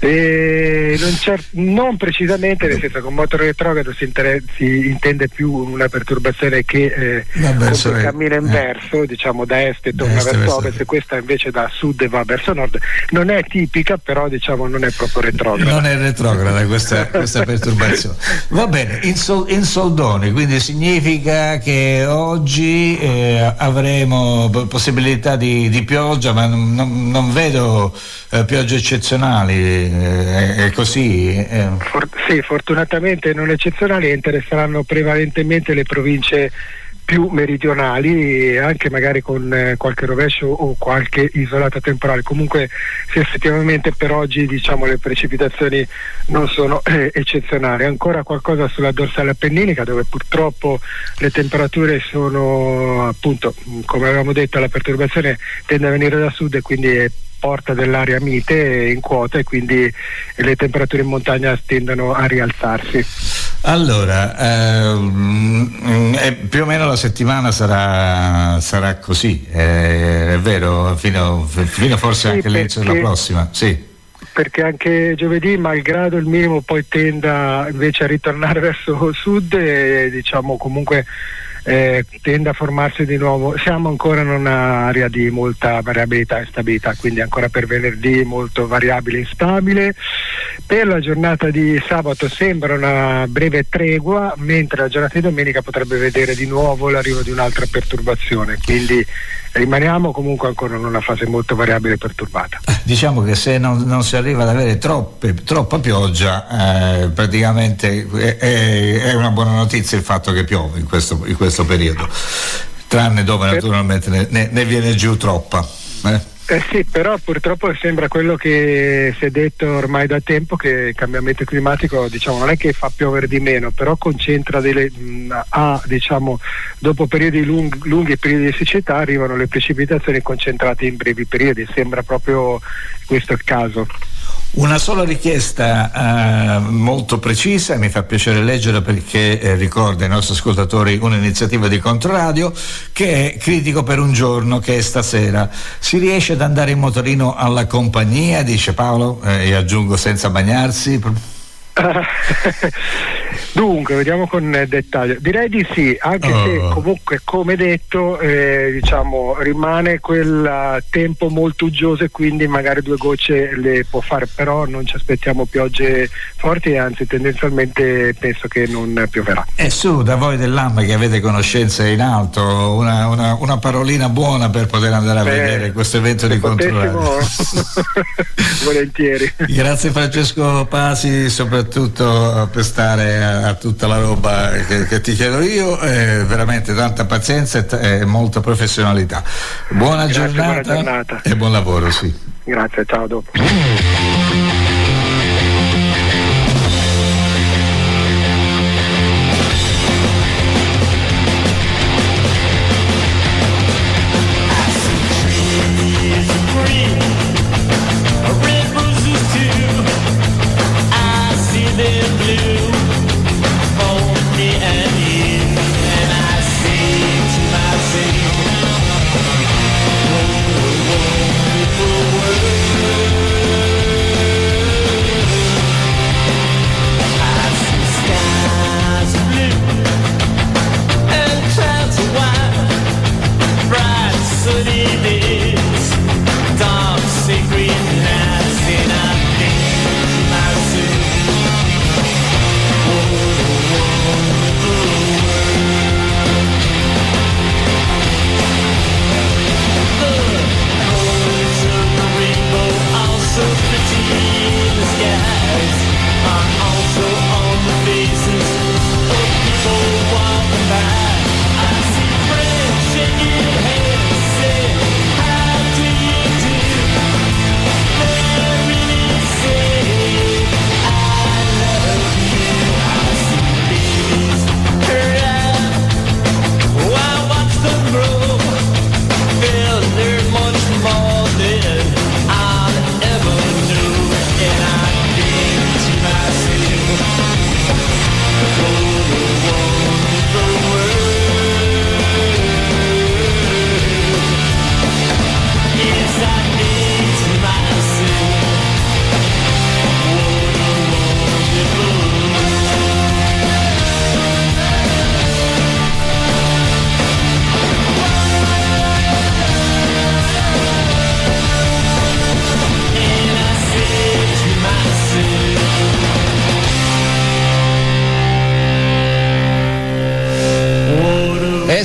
[SPEAKER 10] E non, non precisamente, nel senso che con moto retrogrado si, si intende più una perturbazione che eh,
[SPEAKER 4] Va verso
[SPEAKER 10] appunto
[SPEAKER 4] le-
[SPEAKER 10] cammina in
[SPEAKER 4] eh.
[SPEAKER 10] diciamo da est e torna
[SPEAKER 4] est
[SPEAKER 10] verso
[SPEAKER 4] verso-
[SPEAKER 10] ovest, questa invece da sud e va verso nord. Non è tipica, però diciamo non è proprio retrograda.
[SPEAKER 4] Non è retrograda questa, questa perturbazione. Va bene, in, sol- in soldoni, quindi significa che oggi eh, avremo p- possibilità di, di pioggia, ma non, non- vedo eh, piogge eccezionali, eh, è così. eh.
[SPEAKER 10] For- sì, fortunatamente non eccezionali interesseranno prevalentemente le province più meridionali anche magari con eh, qualche rovescio o qualche isolata temporale. Comunque sì, effettivamente per oggi diciamo, le precipitazioni non sono eh, eccezionali. Ancora qualcosa sulla dorsale appenninica dove purtroppo le temperature sono appunto, come avevamo detto, la perturbazione tende a venire da sud e quindi è porta dell'aria mite in quota e quindi le temperature in montagna tendono a rialzarsi.
[SPEAKER 4] Allora, ehm, eh, più o meno la settimana sarà, sarà così, eh, è vero, fino, fino forse
[SPEAKER 10] Sì,
[SPEAKER 4] anche all'inizio della prossima. Sì.
[SPEAKER 10] perché anche giovedì, malgrado il minimo poi tenda invece a ritornare verso sud, e, diciamo comunque eh, tende a formarsi di nuovo. Siamo ancora in un'area di molta variabilità e stabilità, quindi ancora per venerdì molto variabile e instabile. Per la giornata di sabato sembra una breve tregua, mentre la giornata di domenica potrebbe vedere di nuovo l'arrivo di un'altra perturbazione, quindi rimaniamo comunque ancora in una fase molto variabile e perturbata.
[SPEAKER 4] Diciamo che se non, non si arriva ad avere troppe- troppa pioggia, eh, praticamente è, è- una buona notizia il fatto che piove in questo, in questo periodo, tranne dove naturalmente ne, ne- ne viene giù troppa. eh.
[SPEAKER 10] Eh sì, però purtroppo sembra quello che si è detto ormai da tempo che il cambiamento climatico diciamo, non è che fa piovere di meno, però concentra delle, mh, a, diciamo, dopo periodi lung- lunghi periodi di siccità arrivano le precipitazioni concentrate in brevi periodi, sembra proprio questo il caso.
[SPEAKER 4] Una sola richiesta eh, molto precisa, mi fa piacere leggere perché eh, ricorda ai nostri ascoltatori un'iniziativa di Controradio che è Critico per un giorno che è stasera. Si riesce ad andare in motorino alla compagnia, dice Paolo, eh, e aggiungo senza bagnarsi?
[SPEAKER 10] Dunque, vediamo con dettaglio. Direi di sì, anche se
[SPEAKER 4] Oh.
[SPEAKER 10] comunque, come detto, eh, diciamo, rimane quel tempo molto uggioso e quindi magari due gocce le può fare, però non ci aspettiamo piogge forti e anzi tendenzialmente penso che non pioverà.
[SPEAKER 4] E su, da voi dell'AMA che avete conoscenze in alto, una, una- una parolina buona per poter andare a
[SPEAKER 10] Beh,
[SPEAKER 4] vedere questo evento di.
[SPEAKER 10] Potessimo volentieri.
[SPEAKER 4] Grazie Francesco Pasi, soprattutto per stare a, a tutta la roba che, che ti chiedo io, eh, veramente tanta pazienza e, t- e molta professionalità. Buona,
[SPEAKER 10] Grazie,
[SPEAKER 4] giornata,
[SPEAKER 10] buona giornata.
[SPEAKER 4] e buon lavoro, sì.
[SPEAKER 10] Grazie, ciao, dopo.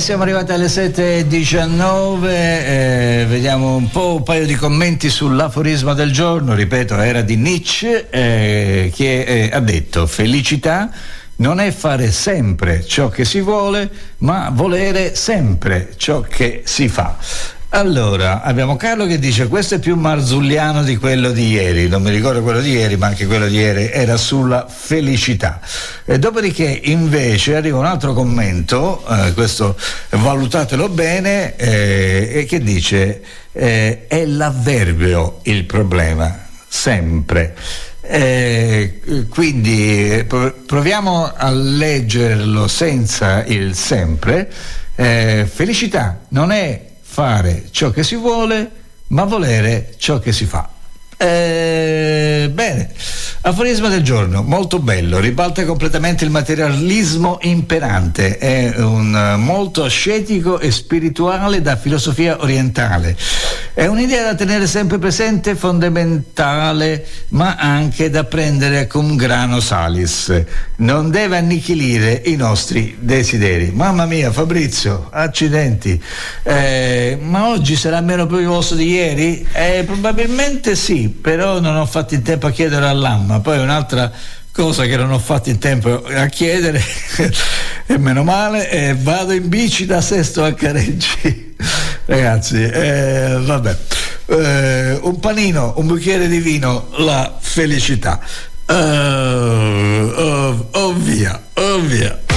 [SPEAKER 4] Siamo arrivati alle 7.19, eh, vediamo un po' un paio di commenti sull'aforisma del giorno, ripeto, era di Nietzsche eh, che eh, ha detto felicità non è fare sempre ciò che si vuole, ma volere sempre ciò che si fa. Allora, abbiamo Carlo che dice questo è più marzulliano di quello di ieri, non mi ricordo quello di ieri, ma anche quello di ieri era sulla felicità. E dopodiché invece arriva un altro commento, eh, questo valutatelo bene, eh, che dice eh, è l'avverbio il problema, sempre. Eh, quindi pro- proviamo a leggerlo senza il sempre. Eh, felicità non è fare ciò che si vuole, ma volere ciò che si fa. Eh, bene, aforisma del giorno, molto bello, ribalta completamente il materialismo imperante, è un eh, molto ascetico e spirituale da filosofia orientale.
[SPEAKER 3] È un'idea da tenere sempre presente, fondamentale, ma anche da prendere con grano salis. Non deve annichilire i nostri desideri. Mamma mia, Fabrizio, accidenti. Eh, ma oggi sarà meno piovoso di ieri? Eh, probabilmente sì, però non ho fatto in tempo a chiedere all'amma. Poi un'altra cosa che non ho fatto in tempo a chiedere e meno male e vado in bici da Sesto a Careggi. Ragazzi eh, vabbè. Eh, un panino un bicchiere di vino la felicità. Eh, oh, oh via oh via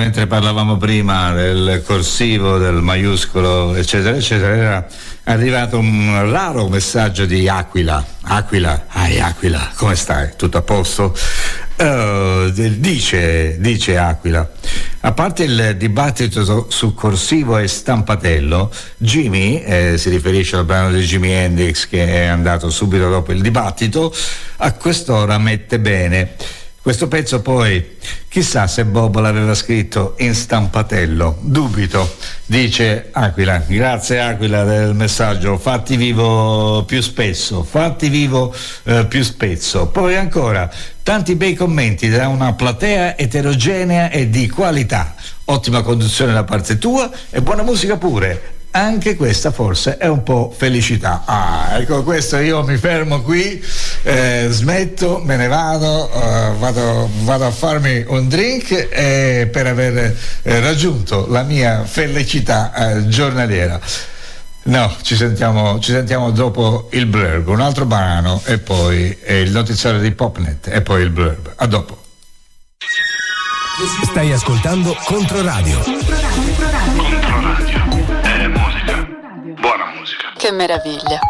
[SPEAKER 3] mentre, parlavamo prima del corsivo, del maiuscolo, eccetera, eccetera, era arrivato un raro messaggio di Aquila. Aquila, ai Aquila, come stai? Tutto a posto? Eh, dice, dice Aquila,
[SPEAKER 4] A parte il dibattito su corsivo e stampatello, Jimmy, eh, si riferisce al brano di Jimi Hendrix che è andato subito dopo il dibattito, a quest'ora mette bene. Questo pezzo poi, chissà se Bob l'aveva scritto in stampatello, dubito, dice Aquila, grazie Aquila del messaggio, fatti vivo più spesso, fatti vivo eh, più spesso. Poi ancora, tanti bei commenti da una platea eterogenea e di qualità, ottima conduzione da parte tua e buona musica pure. Anche questa forse è un po' felicità. Ah, ecco questo io mi fermo qui, eh, smetto, me ne vado, eh, vado, vado a farmi un drink eh, per aver eh, raggiunto la mia felicità eh, giornaliera. No, ci sentiamo, ci sentiamo dopo il blurb, un altro brano e poi il notiziario di Popnet e poi il blurb. A dopo.
[SPEAKER 3] Stai ascoltando Controradio.
[SPEAKER 11] È
[SPEAKER 12] meraviglia.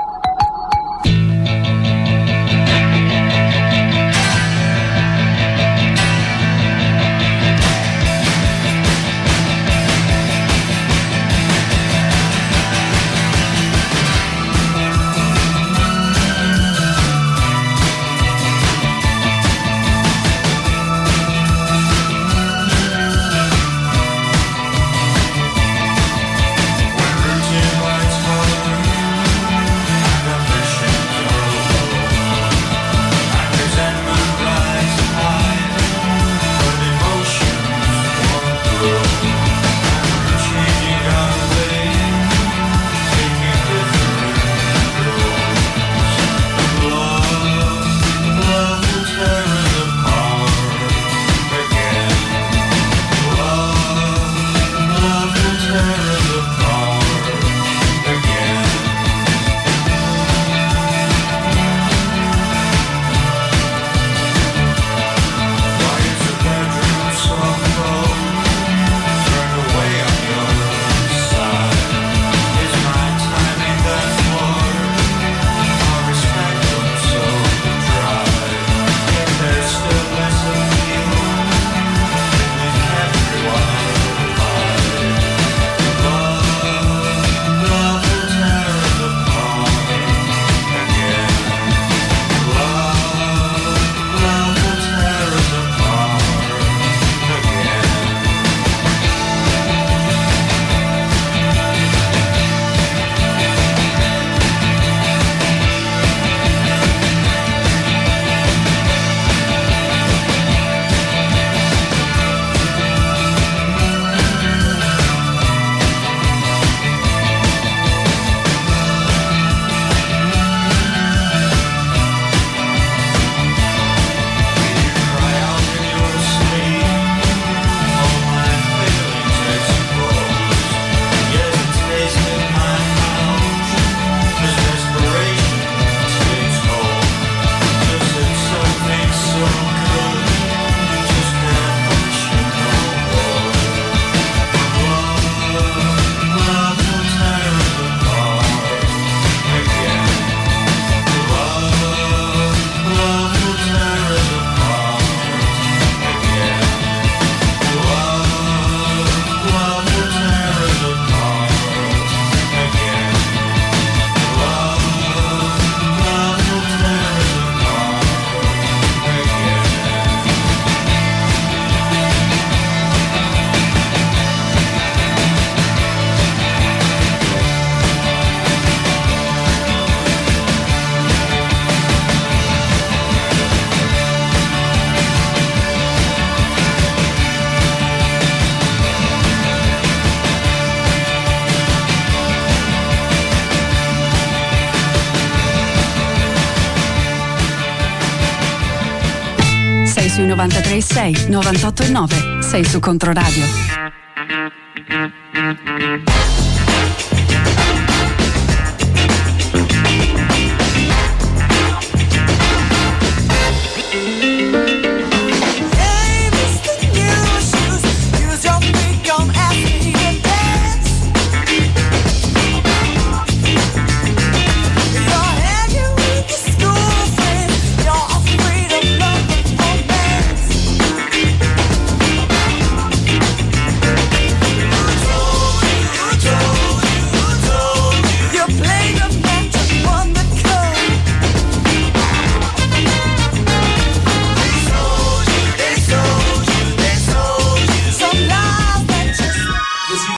[SPEAKER 12] 93.6, 98.9. Sei su Controradio.